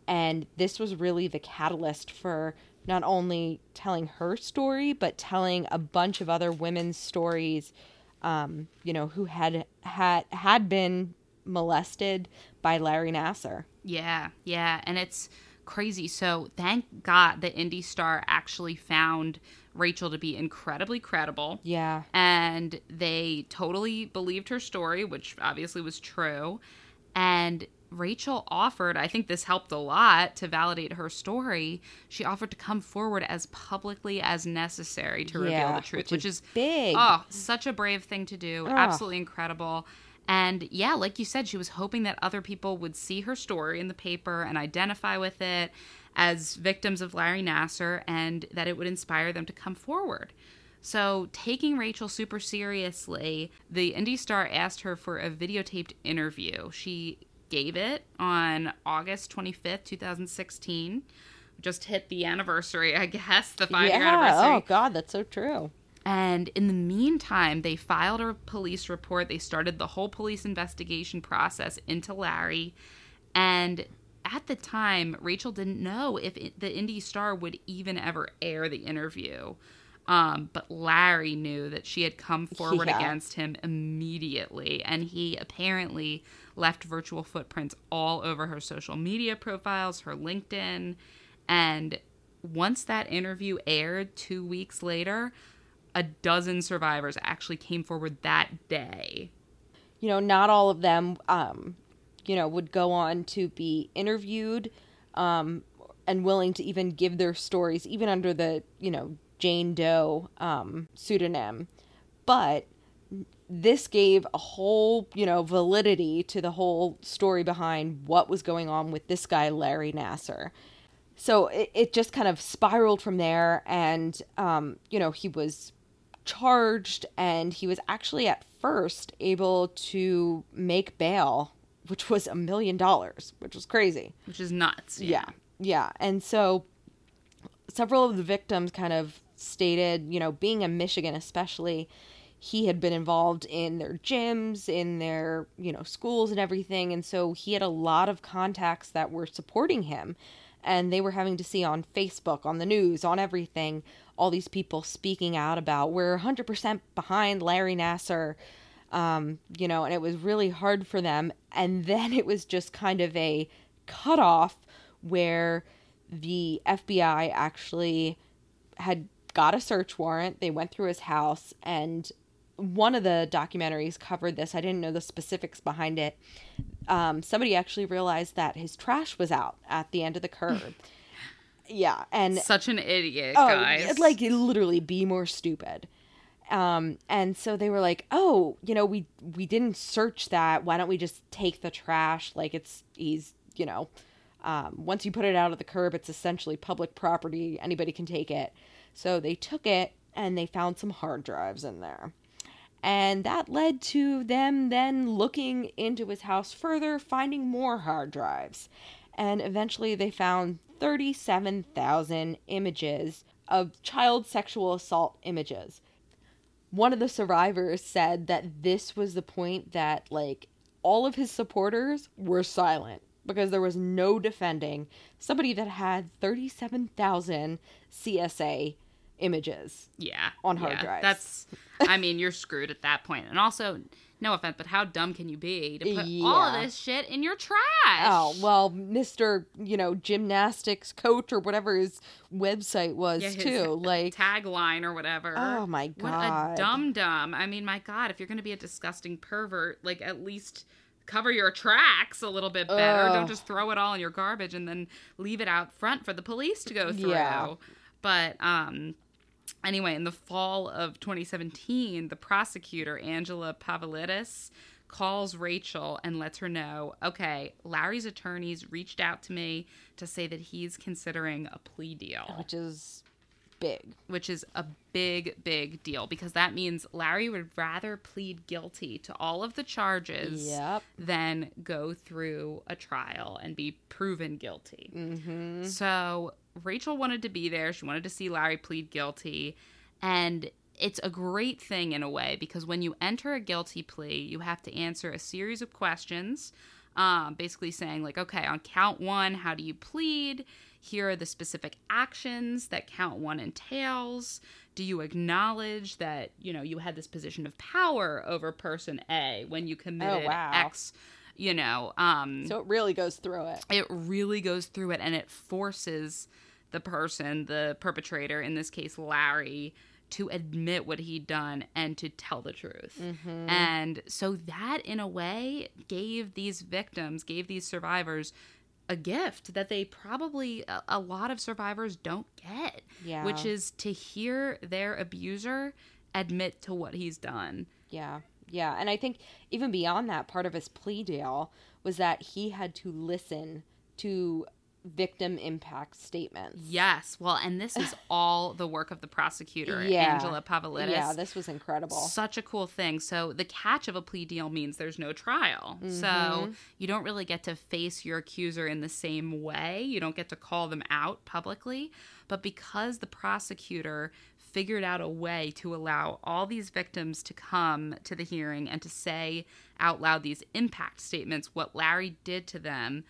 and this was really the catalyst for not only telling her story, but telling a bunch of other women's stories, um, you know, who had had had been molested by Larry Nassar.
Yeah, yeah, and it's crazy. So thank God the Indie Star actually found Rachel to be incredibly credible.
Yeah.
and they totally believed her story, which obviously was true. And Rachel offered, I think this helped a lot to validate her story. She offered to come forward as publicly as necessary to reveal the truth,
which
which,
is
is
big.
Oh, such a brave thing to do.
Ugh.
Absolutely incredible. And yeah, like you said, she was hoping that other people would see her story in the paper and identify with it as victims of Larry Nassar and that it would inspire them to come forward. So, taking Rachel super seriously, the Indie Star asked her for a videotaped interview. She gave it on August 25th, 2016. Just hit the anniversary, I guess, the five year
yeah.
Oh, anniversary.
Oh God, that's so true.
And in the meantime, they filed a police report. They started the whole police investigation process into Larry. And at the time, Rachel didn't know if it, the Indy Star would even ever air the interview. Um, but Larry knew that she had come forward
Yeah.
against him immediately, and he apparently left virtual footprints all over her social media profiles, her LinkedIn, and once that interview aired two weeks later, a dozen survivors actually came forward that day.
you know, not all of them, um, you know, would go on to be interviewed um, and willing to even give their stories, even under the, you know, Jane Doe um, pseudonym. But this gave a whole, you know, validity to the whole story behind what was going on with this guy, Larry Nassar. So it, it just kind of spiraled from there. And, um, you know, he was charged and he was actually at first able to make bail which was a million dollars which was crazy
Which is nuts.
yeah yeah and so several of the victims kind of stated you know being in michigan especially he had been involved in their gyms in their you know schools and everything and so he had a lot of contacts that were supporting him and they were having to see on facebook on the news on everything all these people speaking out about we're 100% behind larry nassar um, you know, and it was really hard for them. And then it was just kind of a cutoff where the FBI actually had got a search warrant. They went through his house, and one of the documentaries covered this. I didn't know the specifics behind it. Um, somebody actually realized that his trash was out at the end of the curb. yeah, and
Such an idiot,
oh,
guys.
like literally be more stupid. Um, and so they were like, "Oh, you know, we we didn't search that. Why don't we just take the trash? Like it's he's, you know, um, once you put it out of the curb, it's essentially public property. Anybody can take it." So they took it and they found some hard drives in there. And that led to them then looking into his house further, finding more hard drives. And eventually they found 37,000 images of child sexual assault images. One of the survivors said that this was the point that, like, all of his supporters were silent because there was no defending somebody that had 37,000 CSA images.
yeah.
on hard
yeah.
drives.
That's, I mean, you're screwed at that point. And also, no offense, but how dumb can you be to put all of this shit in your trash?
Oh, well, Mr. You know, gymnastics coach or whatever his website was
Yeah, his
too. Like,
tagline or whatever.
Oh, my god.
What a dum dum. I mean, my God, if you're going to be a disgusting pervert, like at least cover your tracks a little bit better.
Ugh.
Don't just throw it all in your garbage and then leave it out front for the police to go through.
Yeah.
But um anyway, in the fall of 2017, the prosecutor Angela Povilaitis calls Rachel and lets her know, okay, Larry's attorneys reached out to me to say that he's considering a plea deal.
Which is big.
which is a big, big deal because that means Larry would rather plead guilty to all of the charges
Yep.
than go through a trial and be proven guilty.
Mm-hmm.
So Rachel wanted to be there. She wanted to see Larry plead guilty. And it's a great thing in a way because when you enter a guilty plea, you have to answer a series of questions, um, basically saying, like, okay, on count one, how do you plead? Here are the specific actions that count one entails. Do you acknowledge that, you know, you had this position of power over person A when you committed
Oh, wow.
X, you know, um,
So it really goes through it.
it really goes through it and it forces the person, the perpetrator, in this case Larry, to admit what he'd done and to tell the truth. Mm-hmm. And so that, in a way, gave these victims, gave these survivors a gift that they probably, a, a lot of survivors don't get,
Yeah.
which is to hear their abuser admit to what he's done.
Yeah. Yeah. And I think even beyond that, part of his plea deal was that he had to listen to victim impact statements.
Yes. Well, and this is all the work of the prosecutor,
Yeah.
Angela Povilaitis.
Yeah, this was incredible.
Such a cool thing. So the catch of a plea deal means there's no trial.
Mm-hmm.
So you don't really get to face your accuser in the same way. You don't get to call them out publicly. But because the prosecutor figured out a way to allow all these victims to come to the hearing and to say out loud these impact statements, what Larry did to them,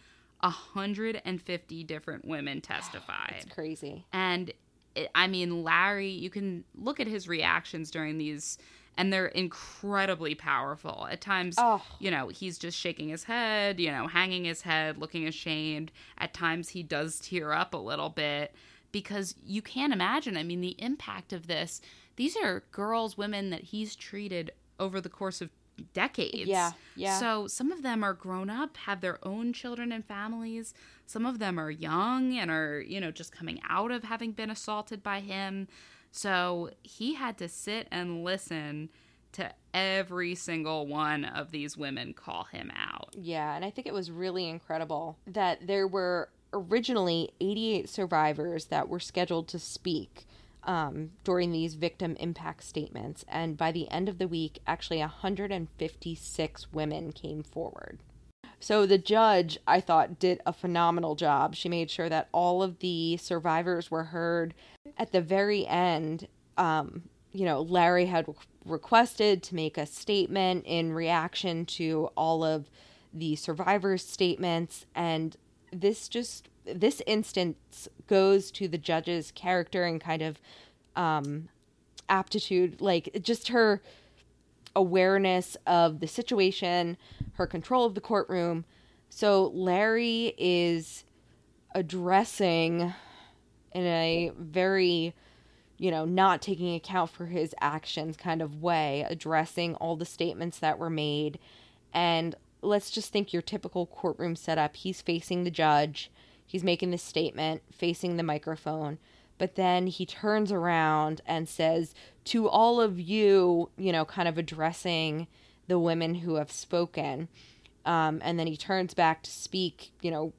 150 different women testified.
It's crazy.
And it, I mean, Larry, you can look at his reactions during these, and they're incredibly powerful. At times,
Oh.
you know, he's just shaking his head, you know, hanging his head, looking ashamed. At times, he does tear up a little bit because you can't imagine. I mean, the impact of this. These are girls, women that he's treated over the course of decades.
Yeah, yeah.
So some of them are grown up, have their own children and families. Some of them are young and are, you know, just coming out of having been assaulted by him. So he had to sit and listen to every single one of these women call him out.
Yeah, and I think it was really incredible that there were originally 88 survivors that were scheduled to speak um, during these victim impact statements. And by the end of the week, actually 156 women came forward. So the judge, I thought, did a phenomenal job. She made sure that all of the survivors were heard. At the very end, um, you know, Larry had requested to make a statement in reaction to all of the survivors' statements, and this just this instance goes to the judge's character and kind of um, aptitude, like just her awareness of the situation, her control of the courtroom. So Larry is addressing in a very, you know, not taking account for his actions kind of way, addressing all the statements that were made. And let's just think your typical courtroom setup. He's facing the judge, he's making this statement, facing the microphone but then he turns around and says to all of you you know kind of addressing the women who have spoken. Um, and then he turns back to speak you know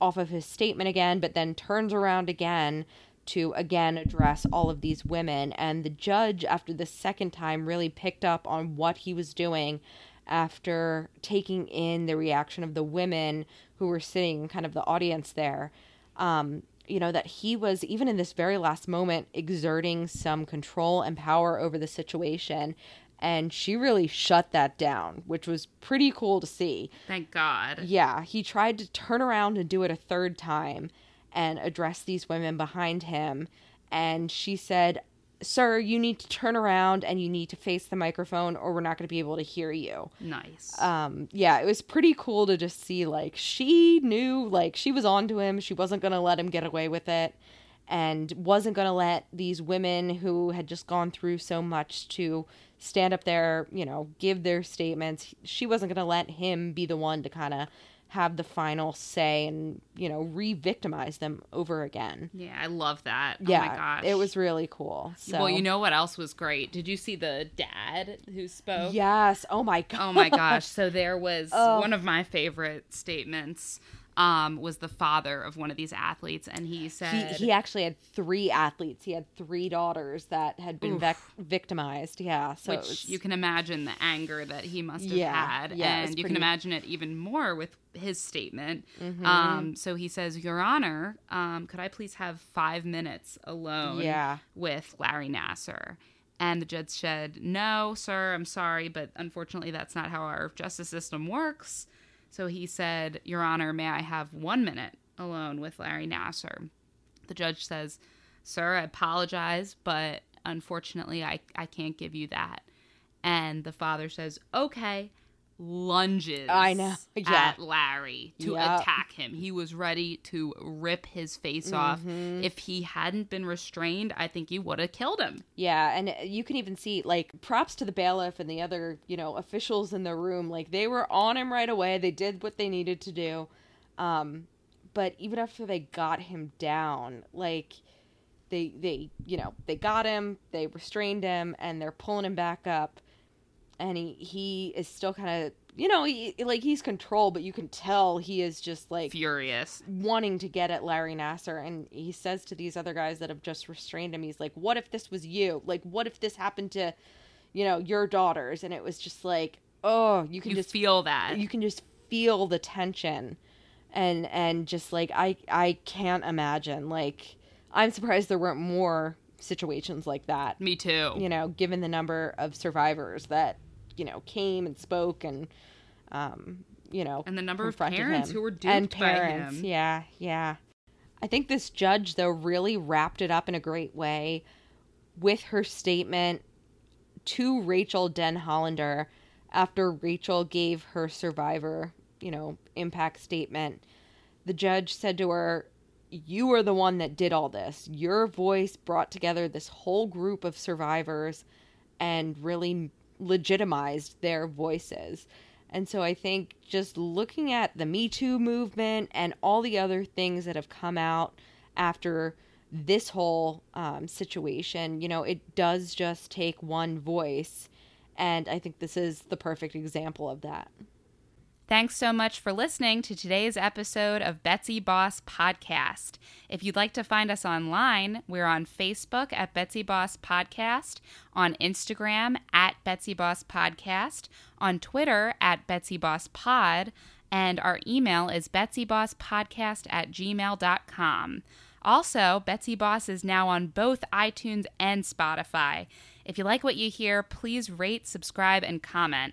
off of his statement again but then turns around again to again address all of these women. And the judge after the second time really picked up on what he was doing after taking in the reaction of the women who were sitting kind of the audience there um, you know, that he was, even in this very last moment, exerting some control and power over the situation. And she really shut that down, which was pretty cool to see.
Thank God.
Yeah, he tried to turn around and do it a third time and address these women behind him. And she said, Sir, you need to turn around and you need to face the microphone, or we're not going to be able to hear you.
Nice.
um yeah it was pretty cool to just see like she knew like she was on to him. She wasn't going to let him get away with it and wasn't going to let these women who had just gone through so much to stand up there you know give their statements. She wasn't going to let him be the one to kind of have the final say and you know re-victimize them over again
yeah, I love that.
yeah
oh my gosh.
it was really cool so
Well, you know what else was great? Did you see the dad who spoke?
yes oh my god
Oh my gosh. So there was
Oh.
one of my favorite statements um, was the father of one of these athletes, and he
he,
said,
he actually had three athletes. He had three daughters that had been vec- victimized. Yeah, so
which
was,
you can imagine the anger that he must have
Yeah,
had,
yeah,
and you can imagine it even more with his statement.
Mm-hmm.
Um, so he says, "Your Honor, um, could I please have five minutes alone
Yeah.
with Larry Nassar?" And the judge said, "No, sir, I'm sorry, but unfortunately, that's not how our justice system works." So he said, Your Honor, may I have one minute alone with Larry Nassar? The judge says, Sir, I apologize, but unfortunately, I, I can't give you that. And the father says, Okay, lunges
I know, yeah.
at Larry to
Yep.
attack him. He was ready to rip his face off.
Mm-hmm.
If he hadn't been restrained, I think he would have killed him.
yeah, and you can even see like props to the bailiff and the other you know officials in the room. Like they were on him right away. They did what they needed to do. Um, but even after they got him down, like they they you know they got him, they restrained him, and they're pulling him back up. And he he is still kind of you know he, like he's controlled but you can tell he is just like
Furious.
wanting to get at Larry Nassar and he says to these other guys that have just restrained him he's like what if this was you like what if this happened to you know your daughters and it was just like oh you can
You
just
feel that.
you can just feel the tension and and just like I I can't imagine like I'm surprised there weren't more situations like that
Me too.
you know, given the number of survivors that, you know, came and spoke and, um, you know,
and the number of parents
him.
who were duped
and
by
parents.
him.
Yeah, yeah. I think this judge though really wrapped it up in a great way with her statement to Rachel Denhollander after Rachel gave her survivor, you know, impact statement. The judge said to her, You are the one that did all this. Your voice brought together this whole group of survivors and really legitimized their voices. And so I think just looking at the Me Too movement and all the other things that have come out after this whole um, situation, you know, it does just take one voice. And I think this is the perfect example of that.
Thanks so much for listening to today's episode of Betsy Boss Podcast. If you'd like to find us online, we're on Facebook at Betsy Boss Podcast, on Instagram at Betsy Boss Podcast, on Twitter at Betsy Boss Pod, and our email is betsybosspodcast at gmail.com. Also, Betsy Boss is now on both iTunes and Spotify. If you like what you hear, please rate, subscribe, and comment.